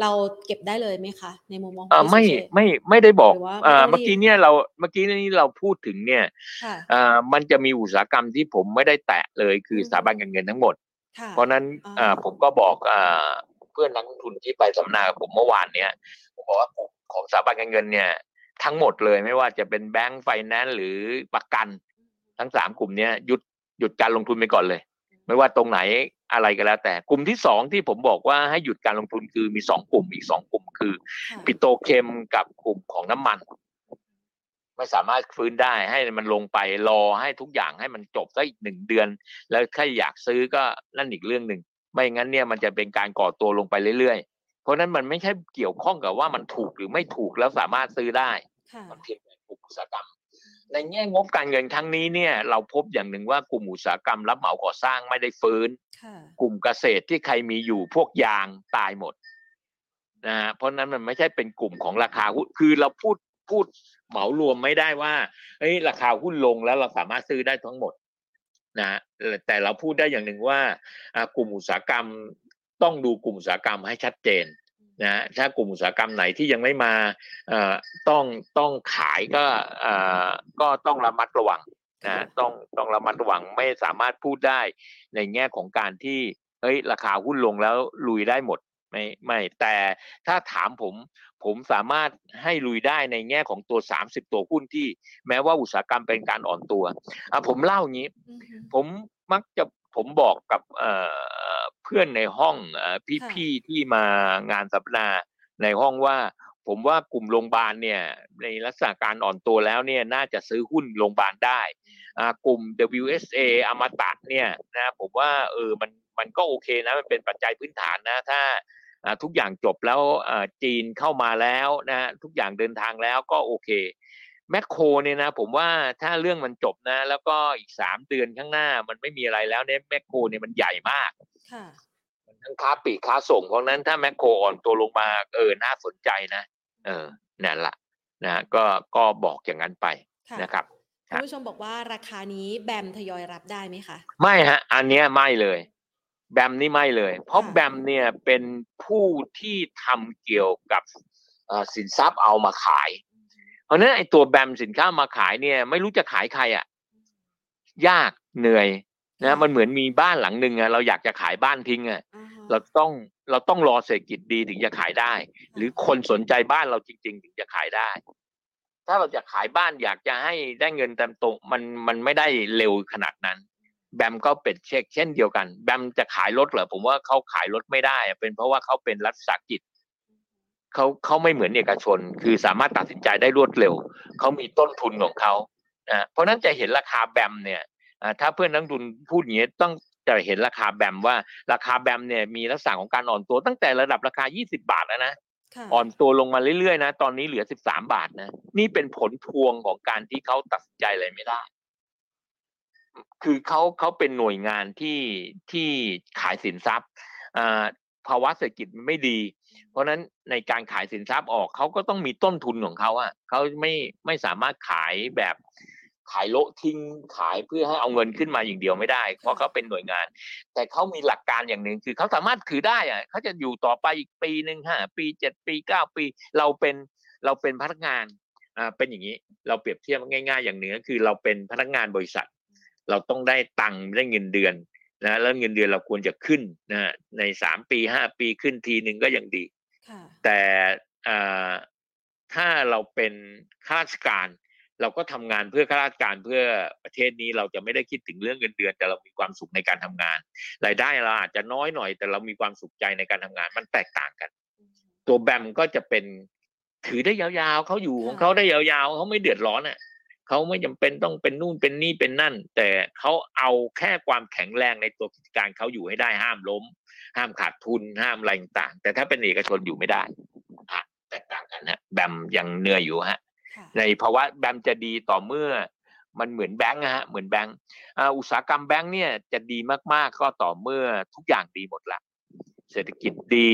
เราเก็บได้เลยไหมคะ ในมุมมองขเอองอพี่ไม่สุเชษฐ์ไม่ไม่ได้บอกหรือว่าเอ่อไม่ต้องรีบเมื่อกี้เนี่ยเราเมื่อกี้นี้เราพูดถึงเนี่ยค่ะเอ่อมันจะมีอุตสาหกรรมที่ผมไม่ได้แตะเลยคืออืมสถาบันการเงินทั้งหมดค่ะเพราะฉะนั้นอ่าเอ่อผมก็บอกเอ่อเพื่อนนักลงทุนที่ไปสัมมนากับผมเมื่อวานเนี่ยผมบอกว่ากลุ่มของสถาบันการเงินเนี่ยทั้งหมดเลยไม่ว่าจะเป็นแบงก์ไฟแนนซ์หรือประกัน ทั้งสามกลุ่มเนี้ยหยุดหยุดการลงทุนไปก่อนเลย ไม่ว่าตรงไหน อะไรก็แล้วแต่กลุ่มที่สองที่ผมบอกว่าให้หยุดการลงทุนคือมีสองกลุ่มอีกสองกลุ่มคือค่ะปิโตรเคมกับกลุ่มของน้ำมัน ไม่สามารถฟื้นได้ให้มันลงไปรอให้ทุกอย่างให้มันจบสักอีกหนึ่งเดือน แล้วถ้าอยากซื้อก็นั่นอีกเรื่องหนึ่งไม่งั้นเนี่ยมันจะเป็นการก่อตัวลงไปเรื่อยๆ เพราะฉะนั้นมันไม่ใช่เกี่ยวข้องกับว่ามันถูกหรือไม่ถูกแล้วสามารถซื้อได้ค่ะมันเพียงแต่กลุ่มอุตสาหกรรม ในแง่งบการเงินครั้งนี้เนี่ย เราพบอย่างหนึ่งว่ากลุ่มอุตสาหกรรมรับเหมาก่อสร้างไม่ได้ฟื้นค่ะกลุ่มเกษตรที่ใครมีอยู่พวกยางตายหมดนะฮะเพราะฉะนั้นมันไม่ใช่เป็นกลุ่มของราคาหุ้นคือเราพูดพูดเหมารวมไม่ได้ว่าเฮ้ยราคาหุ้นลงแล้วเราสามารถซื้อได้ทั้งหมดนะฮะแต่เราพูดได้อย่างหนึ่งว่าอ่ากลุ่มอุตสาหกรรมต้องดูกลุ่มอุตสาหกรรมให้ชัดเจน นะฮะถ้ากลุ่มอุตสาหกรรมไหนที่ยังไม่มาเอ่อต้องต้องขายก็เอ่อก็ต้องระมัดระวังนะต้องต้องระมัดระวังไม่สามารถพูดได้ในแง่ของการที่เฮ้ยราคาหุ้นลงแล้วลุยได้หมดไม่ไม่แต่ถ้าถามผมผมสามารถให้ลุยได้ในแง่ของตัว 30 ตัวหุ้นที่ แม้ว่าอุตสาหกรรมเป็นการอ่อนตัวอะผมเล่าอย่างนี้อือฮึผมมักจะ ผมบอกกับเอ่อเพื่อนในห้องเอ่อค่ะพี่ๆที่มางานสัมมนาในห้องว่าผมว่ากลุ่มโรงพยาบาลเนี่ยในลักษณะการอ่อนตัวแล้วเนี่ยน่าจะซื้อหุ้นโรงพยาบาลได้อ่ากลุ่ม WSA อมตะเนี่ยนะผมว่าเออมันมันก็โอเคนะมันเป็นปัจจัยพื้นฐานนะถ้าอ่าทุกอย่างจบแล้วอ่าจีนเข้ามาแล้วนะทุกอย่างเดินทางแล้วก็โอเค แมคโครเนี่ยนะผมว่าถ้าเรื่องมันจบนะ แล้วก็อีกสามเดือนข้างหน้า มันไม่มีอะไรแล้วเนี่ยแมคโครเนี่ยมันใหญ่มากค่ะมันทั้งค้าปลีกค้าส่งเพราะฉะนั้นถ้าแมคโครอ่อนตัวลงมาเออน่าสนใจนะ เออนั่นแหละนะก็ก็บอกอย่างนั้นไปค่ะนะครับคุณผู้ชมบอกว่าราคานี้แบมทยอยรับได้ไหมคะไม่ฮะ อันเนี้ยไม่เลย แบมนี่ไม่เลย เพราะค่ะแบมเนี่ยเป็นผู้ที่ทำเกี่ยวกับเอ่อสินทรัพย์เอามาขาย เพราะฉะนั้นไอ้ตัวแบมสินค้ามาขายเนี่ย ไม่รู้จะขายใครอะ ยากเหนื่อยนะมันเหมือนมีบ้านหลังหนึ่งอะเราอยากจะขายบ้านทิ้งอะอ่าฮะเราต้องเราต้องรอเศรษฐกิจดีถึงจะขายได้ หรือคนสนใจบ้านเราจริง ๆ ถึงจะขายได้ ถ้าเราจะขายบ้านอยากจะให้ได้เงินเต็มโตะมันมันไม่ได้เร็วขนาดนั้น แบมก็เป็นเช็คเช่นเดียวกัน แบมจะขายรถเหรอผมว่าเขาขายรถไม่ได้อะเป็นเพราะว่าเขาเป็นรัฐวิสาหกิจ เขาเขาไม่เหมือนเอกชน คือสามารถตัดสินใจได้รวดเร็วเขามีต้นทุนของเขานะเพราะฉะนั้นจะเห็นราคาแบมเนี่ยอ่าถ้าเพื่อนนักลงทุนพูดอย่างนี้ต้องจะเห็นราคาแบมว่าราคาแบมเนี่ยมีลักษณะของการอ่อนตัวตั้งแต่ระดับราคา 20 บาทแล้วนะค่ะอ่อนตัวลงมาเรื่อยๆนะตอนนี้เหลือ 13 บาทนะนี่เป็นผลพวงของการที่เขาตัดสินใจอะไรไม่ได้ คือเขาเขาเป็นหน่วยงานที่ที่ขายสินทรัพย์อ่าภาวะเศรษฐกิจมันไม่ดี เพราะฉะนั้นในการขายสินทรัพย์ออกเขาก็ต้องมีต้นทุนของเขาอะเขาไม่ไม่สามารถขายแบบขายโละทิ้งขายเพื่อให้เอาเงินขึ้นมาอย่างเดียวไม่ได้ เพราะเขาเป็นหน่วยงาน แต่เขามีหลักการอย่างหนึ่งคือเขาสามารถถือได้อะเขาจะอยู่ต่อไปอีกปีหนึ่งห้าปีเจ็ดปีเก้าปี เราเป็นเราเป็นพนักงานอ่าเป็นอย่างนี้ เราเปรียบเทียบง่าย ๆ อย่างหนึ่งก็คือเราเป็นพนักงานบริษัท เราต้องได้ตังค์ได้เงินเดือน นะแล้วเงินเดือนเราควรจะขึ้นนะในสามปีห้าปีขึ้นทีหนึ่งก็ยังดีค่ะแต่อ่าถ้าเราเป็นข้าราชการ เราก็ทำงานเพื่อข้าราชการเพื่อประเทศนี้เราจะไม่ได้คิดถึงเรื่องเงินเดือน แต่เรามีความสุขในการทำงานรายได้เราอาจจะน้อยหน่อย แต่เรามีความสุขใจในการทำงานมันแตกต่างกัน ตัวแบมก็จะเป็นถือได้ยาวๆเขาอยู่ของเขาได้ยาวๆเขาไม่เดือดร้อนอะ เขาไม่จำเป็นต้องเป็นนู่นเป็นนี่เป็นนั่น แต่เขาเอาแค่ความแข็งแรงในตัวกิจการเขาอยู่ให้ได้ห้ามล้ม ห้ามขาดทุนห้ามอะไรต่างๆแต่ถ้าเป็นเอกชนอยู่ไม่ได้อะแตกต่างกันนะแบมยังเหนื่อยอยู่ฮะค่ะในภาวะแบมจะดีต่อเมื่อมันเหมือนแบงก์นะฮะเหมือนแบงก์อ่าอุตสาหกรรมแบงก์เนี่ยจะดีมากๆก็ต่อเมื่อทุกอย่างดีหมดละเศรษฐกิจดี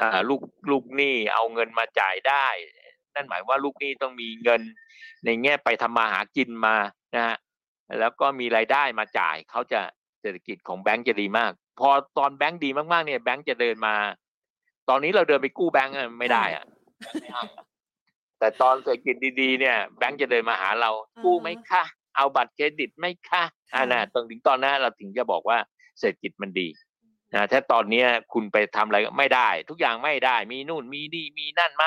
อ่าลูกลูกหนี้เอาเงินมาจ่ายได้ นั่นหมายว่าลูกหนี้ต้องมีเงินในแง่ไปทำมาหากินมานะฮะแล้วก็มีรายได้มาจ่ายเขาจะเศรษฐกิจของแบงก์จะดีมาก พอตอนแบงก์ดีมากๆเนี่ยแบงก์จะเดินมา ตอนนี้เราเดินไปกู้แบงก์อะไม่ได้อะไม่เอาแต่ตอนเศรษฐกิจดีๆเนี่ยแบงก์จะเดินมาหาเราอ่าฮะกู้ไหมคะเอาบัตรเครดิตไหมคะอ่านะตรงถึงตอนนั้นเราถึงจะบอกว่าเศรษฐกิจมันดีนะถ้าตอนเนี้ยคุณไปทำอะไรก็ไม่ได้ ทุกอย่างไม่ได้ มีนู่นมีนี่มีนั่นไหม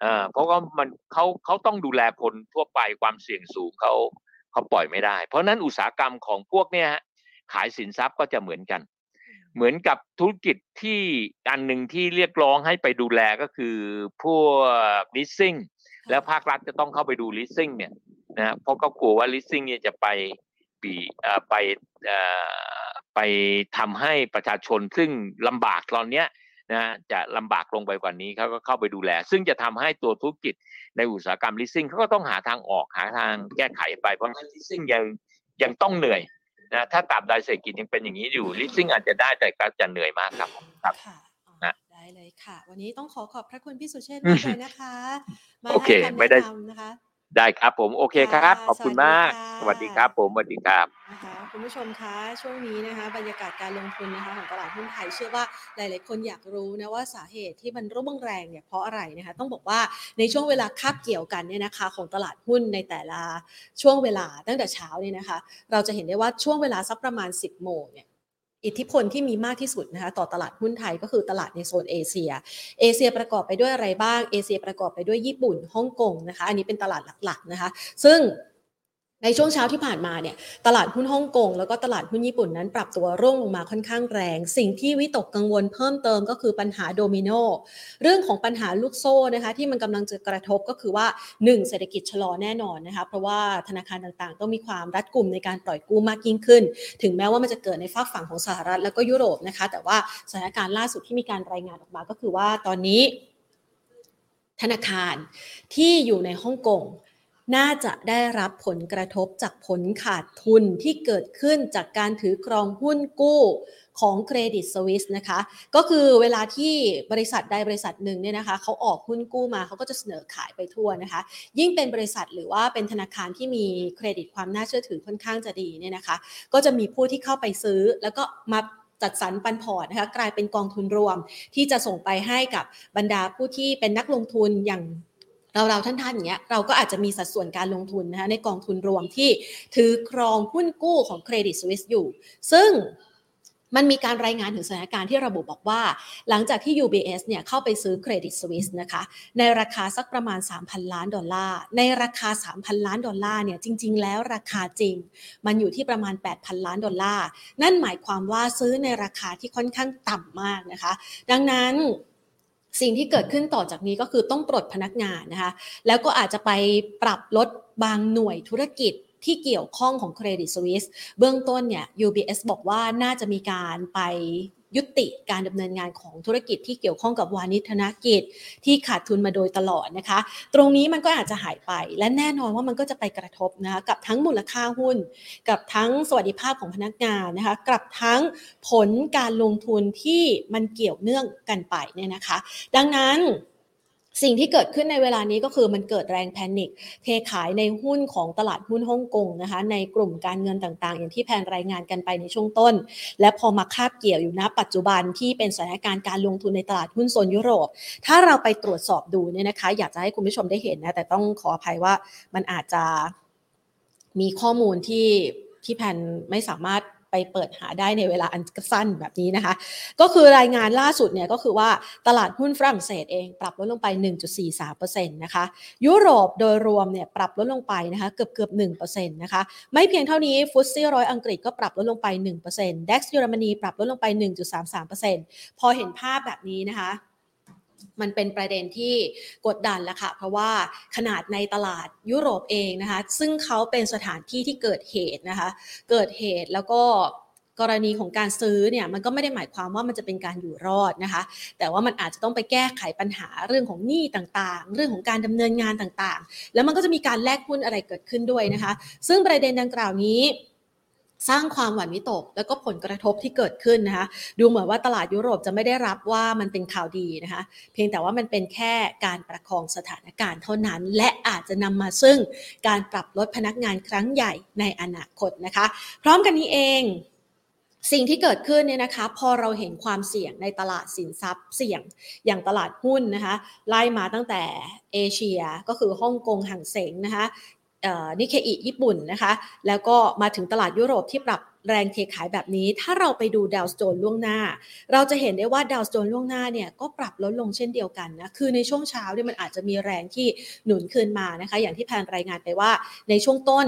เอ่าเพราะว่ามันเขาเขาต้องดูแลคนทั่วไปความเสี่ยงสูงเขาเขาปล่อยไม่ได้ เพราะฉะนั้นอุตสาหกรรมของพวกเนี้ยฮะขายสินทรัพย์ก็จะเหมือนกัน เหมือนกับธุรกิจที่อันหนึ่งที่เรียกร้องให้ไปดูแลก็คือพวก leasing แล้วภาครัฐจะต้องเข้าไปดู leasing เนี่ยนะเพราะก็กลัวว่า leasing เนี่ยจะไปปีอ่อไปอ่อไปทำให้ประชาชนซึ่งลำบากตอนเนี้ย นะจะลำบากลงไปกว่านี้เขาก็เข้าไปดูแล ซึ่งจะทำให้ตัวธุรกิจในอุตสาหกรรม leasing เขาก็ต้องหาทางออกหาทางแก้ไขไปเพราะ leasing ยังยังต้องเหนื่อยนะถ้าตราบใดเศรษฐกิจยังเป็นอย่างนี้อยู่ leasing อาจจะได้แต่ก็จะเหนื่อยมากครับครับค่ะอ๋อนะได้เลยค่ะ วันนี้ต้องขอขอบพระคุณพี่สุเชษฐ์มากเลยนะคะมาโอเคให้คำไม่ได้แนะนำนะคะได้ครับผมโอเคครับค่ะขอบคุณสวัสดีมากค่ะสวัสดีครับผมสวัสดีครับนะ คุณผู้ชมคะช่วงนี้นะคะ บรรยากาศการลงทุนนะคะของตลาดหุ้นไทยเชื่อว่าหลาย ๆ คนอยากรู้นะว่าสาเหตุที่มันร่วงแรงเนี่ยเพราะอะไรนะคะ ต้องบอกว่าในช่วงเวลาคาบเกี่ยวกันเนี่ยนะคะ ของตลาดหุ้นในแต่ละช่วงเวลาตั้งแต่เช้าเนี่ยนะคะ เราจะเห็นได้ว่าช่วงเวลาสักประมาณ 10 โมงเนี่ยอิทธิพลที่มีมากที่สุดนะคะต่อตลาดหุ้นไทยก็คือตลาดในโซนเอเชีย เอเชียประกอบไปด้วยอะไรบ้าง เอเชียประกอบไปด้วยญี่ปุ่นฮ่องกงนะคะ อันนี้เป็นตลาดหลัก ๆ นะคะ ซึ่ง ในช่วงเช้าที่ผ่านมาเนี่ยตลาดหุ้นฮ่องกงแล้วก็ตลาดหุ้นญี่ปุ่นนั้นปรับตัวร่วงลงมาค่อนข้างแรง สิ่งที่วิตกกังวลเพิ่มเติมก็คือปัญหาโดมิโนเรื่องของปัญหาลูกโซ่นะคะที่มันกำลังจะกระทบก็คือว่า 1. เศรษฐกิจชะลอแน่นอนนะคะเพราะว่าธนาคารต่างๆ ต้องมีความรัดกุมในการปล่อยกู้มากยิ่งขึ้น ถึงแม้ว่ามันจะเกิดในฝากฝั่งของสหรัฐแล้วก็ยุโรปนะคะแต่ว่าสถานการณ์ล่าสุดที่มีการรายงานออกมาก็คือว่าตอนนี้ธนาคารที่อยู่ในฮ่องกง น่าจะได้รับผลกระทบจากผลขาดทุนที่เกิดขึ้นจากการถือครองหุ้นกู้ของเครดิตสวิสนะคะ ก็คือเวลาที่บริษัทใดบริษัทหนึ่งเนี่ยนะคะเขาออกหุ้นกู้มาเขาก็จะเสนอขายไปทั่วนะคะ ยิ่งเป็นบริษัทหรือว่าเป็นธนาคารที่มีเครดิตความน่าเชื่อถือค่อนข้างจะดีเนี่ยนะคะ ก็จะมีผู้ที่เข้าไปซื้อแล้วก็มาจัดสรรปันพอร์ตนะคะกลายเป็นกองทุนรวม ที่จะส่งไปให้กับบรรดาผู้ที่เป็นนักลงทุนอย่าง เราเราๆท่านๆอย่างเงี้ยเราก็อาจจะมีสัดส่วนการลงทุนนะคะในกองทุนรวมที่ถือครองหุ้นกู้ของเครดิตสวิสอยู่ ซึ่งมันมีการรายงานถึงสถานการณ์ที่ระบุบอกว่า หลังจากที่ UBS เนี่ยเข้าไปซื้อเครดิตสวิสนะคะ ในราคาสักประมาณ 3,000 ล้านดอลลาร์ ในราคา 3,000 ล้านดอลลาร์เนี่ยจริง ๆ แล้วราคาจริง มันอยู่ที่ประมาณ 8,000 ล้านดอลลาร์ นั่นหมายความว่าซื้อในราคาที่ค่อนข้างต่ำมากนะคะ ดังนั้น สิ่งที่เกิดขึ้นต่อจากนี้ก็คือต้องปลดพนักงานนะคะ แล้วก็อาจจะไปปรับลดบางหน่วยธุรกิจที่เกี่ยวข้องของเครดิตสวิสเบื้องต้นเนี่ย UBS บอกว่าน่าจะมีการไป ยุติการดำเนินงานของธุรกิจที่เกี่ยวข้องกับวานิธนกิจ ที่ขาดทุนมาโดยตลอดนะคะ ตรงนี้มันก็อาจจะหายไป และแน่นอนว่ามันก็จะไปกระทบนะคะกับทั้งมูลค่าหุ้น กับทั้งสวัสดิภาพของพนักงานนะคะกับทั้งผลการลงทุนที่มันเกี่ยวเนื่องกันไปเนี่ยนะคะ ดังนั้น สิ่งที่เกิดขึ้นในเวลานี้ก็คือมันเกิดแรงแพนิคเทขายในหุ้นของตลาดหุ้นฮ่องกงนะคะในกลุ่มการเงินต่างๆ อย่างที่แพนรายงานกันไปในช่วงต้น และพอมาคาบเกี่ยวอยู่ณปัจจุบันที่เป็นสถานการณ์การลงทุนในตลาดหุ้นโซนยุโรป ถ้าเราไปตรวจสอบดูเนี่ยนะคะ อยากจะให้คุณผู้ชมได้เห็นนะแต่ต้องขออภัยว่ามันอาจจะมีข้อมูลที่ที่แพนไม่สามารถ ไปเปิดหาได้ในเวลาอันสั้นแบบนี้นะคะ ก็คือรายงานล่าสุดเนี่ยก็คือว่าตลาดหุ้นฝรั่งเศสเองปรับลดลงไป 1.43%นะคะยุโรปโดยรวมเนี่ยปรับลดลงไปนะคะเกือบเกือบ1%นะคะไม่เพียงเท่านี้ฟุตซี่ร้อยอังกฤษก็ปรับลดลงไป 1% DAX เยอรมนีปรับลดลงไป 1.33%พอเห็นภาพแบบนี้นะคะ มันเป็นประเด็นที่กดดันแล้วค่ะ เพราะว่าขนาดในตลาดยุโรปเองนะคะ ซึ่งเขาเป็นสถานที่ที่เกิดเหตุนะคะ เกิดเหตุแล้วก็กรณีของการซื้อเนี่ยมันก็ไม่ได้หมายความว่ามันจะเป็นการอยู่รอดนะคะ แต่ว่ามันอาจจะต้องไปแก้ไขปัญหาเรื่องของหนี้ต่างๆ เรื่องของการดำเนินงานต่างๆ แล้วมันก็จะมีการแลกหุ้นอะไรเกิดขึ้นด้วยนะคะ ซึ่งประเด็นดังกล่าวนี้ สร้างความหวั่นวิตก แล้วก็ผลกระทบที่เกิดขึ้นนะคะดูเหมือนว่าตลาดยุโรปจะไม่ได้รับว่ามันเป็นข่าวดีนะคะเพียงแต่ว่ามันเป็นแค่การประคองสถานการณ์เท่านั้น และอาจจะนำมาซึ่งการปรับลดพนักงานครั้งใหญ่ในอนาคตนะคะ พร้อมกันนี้เองสิ่งที่เกิดขึ้นเนี่ยนะคะพอเราเห็นความเสี่ยงในตลาดสินทรัพย์เสี่ยงอย่างตลาดหุ้นนะคะไล่มาตั้งแต่เอเชียก็คือฮ่องกงห่างเสงนะคะ นิเคอิญี่ปุ่นนะคะ แล้วก็มาถึงตลาดยุโรปที่ปรับแรงเทขายแบบนี้ ถ้าเราไปดูดาวสโจนล่วงหน้า เราจะเห็นได้ว่าดาวสโจนล่วงหน้าเนี่ยก็ปรับลดลงเช่นเดียวกันนะ คือในช่วงเช้าเนี่ยมันอาจจะมีแรงที่หนุนคืนมานะคะ อย่างที่แพนรายงานไปว่าในช่วงต้น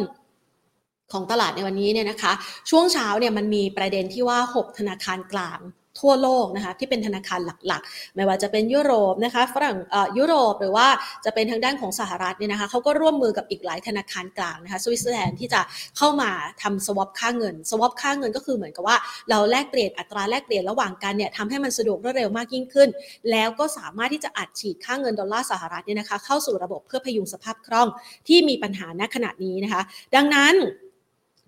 ของตลาดในวันนี้เนี่ยนะคะ ช่วงเช้าเนี่ยมันมีประเด็นที่ว่า 6 ธนาคารกลาง ทั่วโลกนะคะที่เป็นธนาคารหลักๆ ไม่ว่าจะเป็นยุโรปนะคะฝรั่งยุโรปหรือว่าจะเป็นทางด้านของสหรัฐเนี่ยนะคะเขาก็ร่วมมือกับอีกหลายธนาคารกลางนะคะสวิตเซอร์แลนด์ที่จะเข้ามาทำสวอปค่าเงินสวอปค่าเงินก็คือเหมือนกับว่าเราแลกเปลี่ยนอัตราแลกเปลี่ยนระหว่างกันเนี่ยทำให้มันสะดวกรวดเร็วมากยิ่งขึ้น แล้วก็สามารถที่จะอัดฉีดค่าเงินดอลลาร์สหรัฐเนี่ยนะคะเข้าสู่ระบบเพื่อพยุงสภาพคล่องที่มีปัญหาณขณะนี้นะคะ ดังนั้น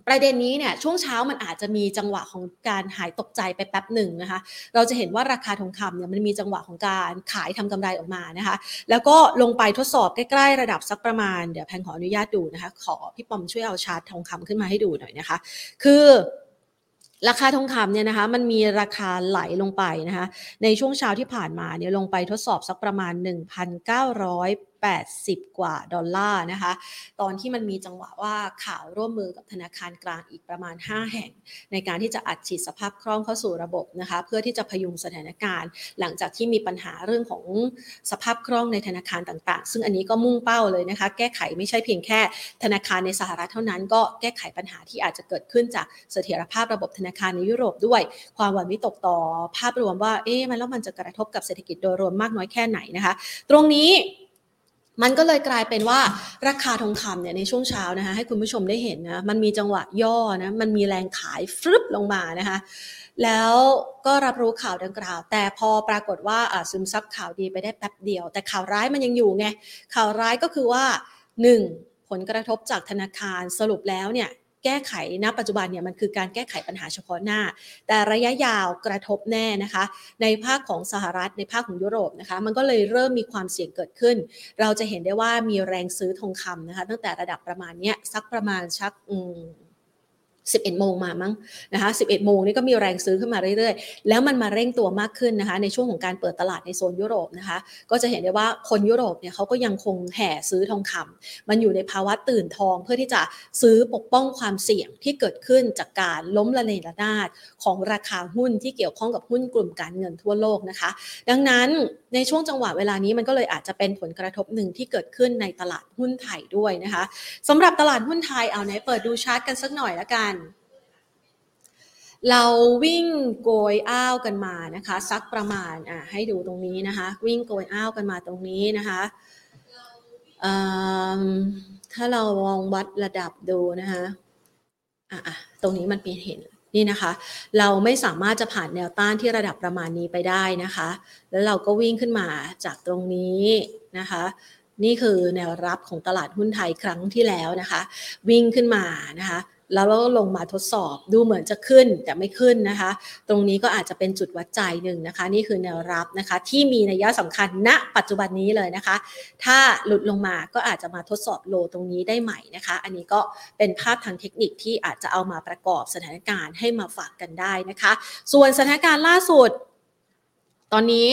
ประเด็นนี้เนี่ยช่วงเช้ามันอาจจะมีจังหวะของการหายตกใจไปแป๊บหนึ่งนะคะ เราจะเห็นว่าราคาทองคำเนี่ยมันมีจังหวะของการขายทำกำไรออกมานะคะ แล้วก็ลงไปทดสอบใกล้ๆระดับสักประมาณเดี๋ยวแพงขออนุญาตดูนะคะ ขอพี่ปอมช่วยเอาชาร์ตทองคำขึ้นมาให้ดูหน่อยนะคะ คือราคาทองคำเนี่ยนะคะมันมีราคาไหลลงไปนะคะในช่วงเช้าที่ผ่านมาเนี่ยลงไปทดสอบสักประมาณ 1,900 80 กว่าดอลลาร์นะคะ ตอนที่มันมีจังหวะว่าข่าวร่วมมือกับธนาคารกลางอีกประมาณ 5 แห่ง ในการที่จะอัดฉีดสภาพคล่องเข้าสู่ระบบนะคะ เพื่อที่จะพยุงสถานการณ์ หลังจากที่มีปัญหาเรื่องของสภาพคล่องในธนาคารต่างๆ ซึ่งอันนี้ก็มุ่งเป้าเลยนะคะ แก้ไขไม่ใช่เพียงแค่ธนาคารในสหรัฐเท่านั้น ก็แก้ไขปัญหาที่อาจจะเกิดขึ้นจากเสถียรภาพระบบธนาคารในยุโรปด้วย ความหวั่นวิตกต่อภาพรวมว่า เอ๊ะมันแล้วมันจะกระทบกับเศรษฐกิจโดยรวมมากน้อยแค่ไหนนะคะ ตรงนี้ มันก็เลยกลายเป็นว่าราคาทองคำเนี่ยในช่วงเช้านะคะให้คุณผู้ชมได้เห็นนะมันมีจังหวะย่อนะมันมีแรงขายฟลึบลงมานะคะแล้วก็รับรู้ข่าวดังกล่าว แต่พอปรากฏว่าซึมซับข่าวดีไปได้แป๊บเดียว แต่ข่าวร้ายมันยังอยู่ไงข่าวร้ายก็คือว่า 1. ผลกระทบจากธนาคารสรุปแล้วเนี่ย แก้ไขณปัจจุบันเนี่ยมันคือการแก้ไขปัญหาเฉพาะหน้า แต่ระยะยาวกระทบแน่นะคะ ในภาคของสหรัฐในภาคของยุโรปนะคะ มันก็เลยเริ่มมีความเสี่ยงเกิดขึ้น เราจะเห็นได้ว่ามีแรงซื้อทองคำนะคะ ตั้งแต่ระดับประมาณนี้สักประมาณชักอืม 11 โมงมามั้งนะคะ11 โมงนี่ก็มีแรงซื้อขึ้นมาเรื่อยๆ แล้วมันมาเร่งตัวมากขึ้นนะคะ ในช่วงของการเปิดตลาดในโซนยุโรปนะคะ ก็จะเห็นได้ว่าคนยุโรปเนี่ยเขาก็ยังคงแห่ซื้อทองคำมันอยู่ในภาวะตื่นทองเพื่อที่จะซื้อปกป้องความเสี่ยงที่เกิดขึ้นจากการล้มละเนระนาดของราคาหุ้นที่เกี่ยวข้องกับหุ้นกลุ่มการเงินทั่วโลกนะคะ ดังนั้นในช่วงจังหวะเวลานี้มันก็เลยอาจจะเป็นผลกระทบหนึ่งที่เกิดขึ้นในตลาดหุ้นไทยด้วยนะคะสำหรับตลาดหุ้นไทยเอาไหนเปิดดูชาร์ตกันสักหน่อยละกันเราวิ่งโกยอ้าวกันมานะคะ สักประมาณอะให้ดูตรงนี้นะคะ วิ่งโกยอ้าวกันมาตรงนี้นะคะถ้าเรามองวัดระดับดูนะคะอะตรงนี้มันเป็นเห็น นี่นะคะ เราไม่สามารถจะผ่านแนวต้านที่ระดับประมาณนี้ไปได้นะคะ แล้วเราก็วิ่งขึ้นมาจากตรงนี้นะคะ นี่คือแนวรับของตลาดหุ้นไทยครั้งที่แล้วนะคะ วิ่งขึ้นมานะคะ แล้วก็ลงมาทดสอบดูเหมือนจะขึ้นแต่ไม่ขึ้นนะคะ ตรงนี้ก็อาจจะเป็นจุดวัดใจหนึ่งนะคะ นี่คือแนวรับนะคะ ที่มีนัยสำคัญณ ปัจจุบันนี้เลยนะคะ ถ้าหลุดลงมาก็อาจจะมาทดสอบโลตรงนี้ได้ใหม่นะคะ อันนี้ก็เป็นภาพทางเทคนิคที่อาจจะเอามาประกอบสถานการณ์ให้มาฝากกันได้นะคะ ส่วนสถานการณ์ล่าสุด ตอนนี้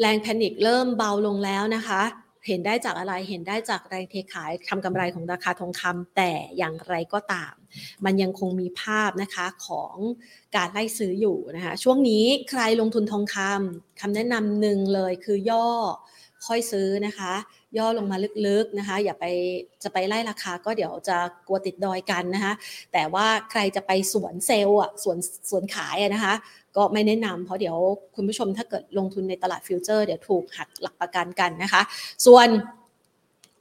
แรงแพนิคเริ่มเบาลงแล้วนะคะ เห็นได้จากอะไรเห็นได้จากแรงเทขายทำกำไรของราคาทองคำแต่อย่างไรก็ตาม มันยังคงมีภาพนะคะของการไล่ซื้ออยู่นะคะช่วงนี้ใครลงทุนทองคำคำแนะนำหนึ่งเลยคือย่อค่อยซื้อนะคะ ย่อลงมาลึกๆนะคะ อย่าไปจะไปไล่ราคาก็เดี๋ยวจะกลัวติดดอยกันนะคะ แต่ว่าใครจะไปสวนเซลล์อะสวนสวนขายนะคะ ก็ไม่แนะนำเพราะเดี๋ยวคุณผู้ชมถ้าเกิดลงทุนในตลาดฟิวเจอร์เดี๋ยวถูกหักหลักประกันกันนะคะ ส่วน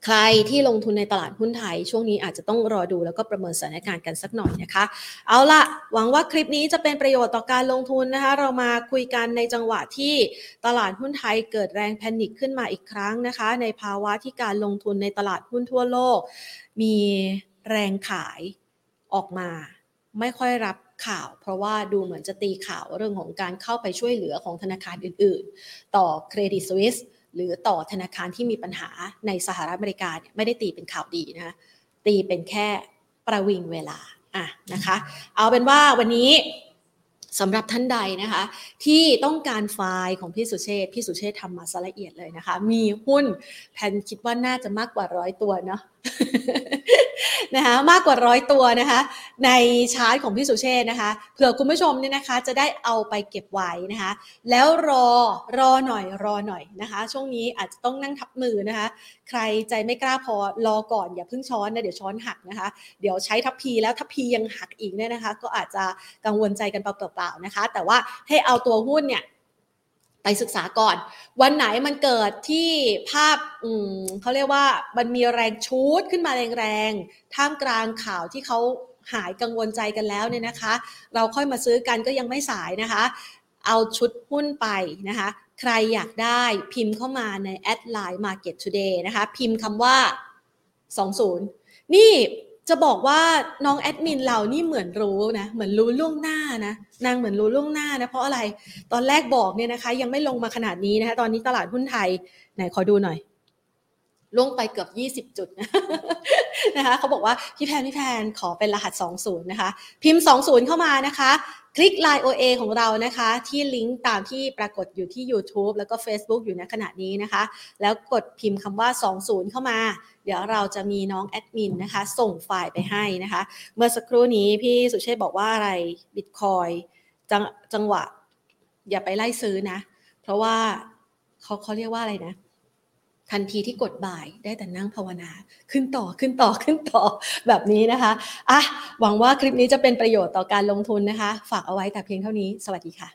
ใครที่ลงทุนในตลาดหุ้นไทย ช่วงนี้อาจจะต้องรอดูแล้วก็ประเมินสถานการณ์กันสักหน่อยนะคะ เอาละหวังว่าคลิปนี้จะเป็นประโยชน์ต่อการลงทุนนะคะ เรามาคุยกันในจังหวะที่ตลาดหุ้นไทยเกิดแรงแพนิคขึ้นมาอีกครั้งนะคะ ในภาวะที่การลงทุนในตลาดหุ้นทั่วโลก มีแรงขายออกมา ไม่ค่อยรับ ข่าว เพราะว่าดูเหมือนจะตีข่าวเรื่องของการเข้าไปช่วยเหลือของธนาคารอื่นๆ ต่อเครดิตสวิสหรือต่อธนาคารที่มีปัญหาในสหรัฐอเมริกาเนี่ยไม่ได้ตีเป็นข่าวดีนะตีเป็นแค่ประวิงเวลาอะนะคะ เอาเป็นว่าวันนี้สำหรับท่านใดนะคะ ที่ต้องการไฟล์ของพี่สุเชษพี่สุเชษทำมาซะละเอียดเลยนะคะ มีหุ้นแพนคิดว่าน่าจะมากกว่าร้อยตัวเนาะ นะคะมากกว่าร้อยตัวนะคะ ในชาร์ตของพี่สุเชษนะคะเผื่อคุณผู้ชมเนี่ยนะคะ จะได้เอาไปเก็บไว้นะคะ แล้วรอรอหน่อยรอหน่อยนะคะ ช่วงนี้อาจจะต้องนั่งทับมือนะคะ ใครใจไม่กล้าพอรอก่อนอย่าเพิ่งช้อนนะเดี๋ยวช้อนหักนะคะ เดี๋ยวใช้ทัพพีแล้วทัพพียังหักอีกเนี่ยนะคะ ก็อาจจะกังวลใจกันเปล่าๆนะคะ แต่ว่าให้เอาตัวหุ้นเนี่ย ไปศึกษาก่อน วันไหนมันเกิดที่ภาพอืมเขาเรียกว่ามันมีแรงชูดขึ้นมาแรงๆท่ามกลางข่าวที่เขาหายกังวลใจกันแล้วเนี่ยนะคะ เราค่อยมาซื้อกันก็ยังไม่สายนะคะ เอาชุดหุ้นไปนะคะ ใครอยากได้พิมพ์เข้ามาในแอดไลน์ Market Today นะคะ พิมพ์คำว่า 20 นี่ จะบอกว่าน้องแอดมินเรานี่เหมือนรู้นะเหมือนรู้ล่วงหน้านะนางเหมือนรู้ล่วงหน้านะเพราะอะไรตอนแรกบอกเนี่ยนะคะ ยังไม่ลงมาขนาดนี้นะคะตอนนี้ตลาดหุ้นไทยไหนขอดูหน่อยล่วงไปเกือบ 20 จุดนะคะเขาบอกว่าพี่แพนพี่แพนขอเป็นรหัส 20 นะคะ พิมพ์ 20 เข้ามานะคะ คลิก Line OA ของเรานะคะ ที่ลิงก์ตามที่ปรากฏอยู่ที่ YouTube แล้วก็ Facebook อยู่ในขณะนี้นะคะ แล้วกดพิมพ์คำว่า 20 เข้ามา เดี๋ยวเราจะมีน้องแอดมินนะคะ ส่งไฟล์ไปให้นะคะ เมื่อสักครู่นี้พี่สุเชษบอกว่าอะไรบิตคอยจังจังหวะ อย่าไปไล่ซื้อนะ เพราะว่าเขาเขาเรียกว่าอะไรนะ ทันทีที่กดบ่ายได้แต่นั่งภาวนาขึ้นต่อขึ้นต่อขึ้นต่อแบบนี้นะคะอะหวังว่าคลิปนี้จะเป็นประโยชน์ต่อการลงทุนนะคะ ฝากเอาไว้แต่เพียงเท่านี้ สวัสดีค่ะ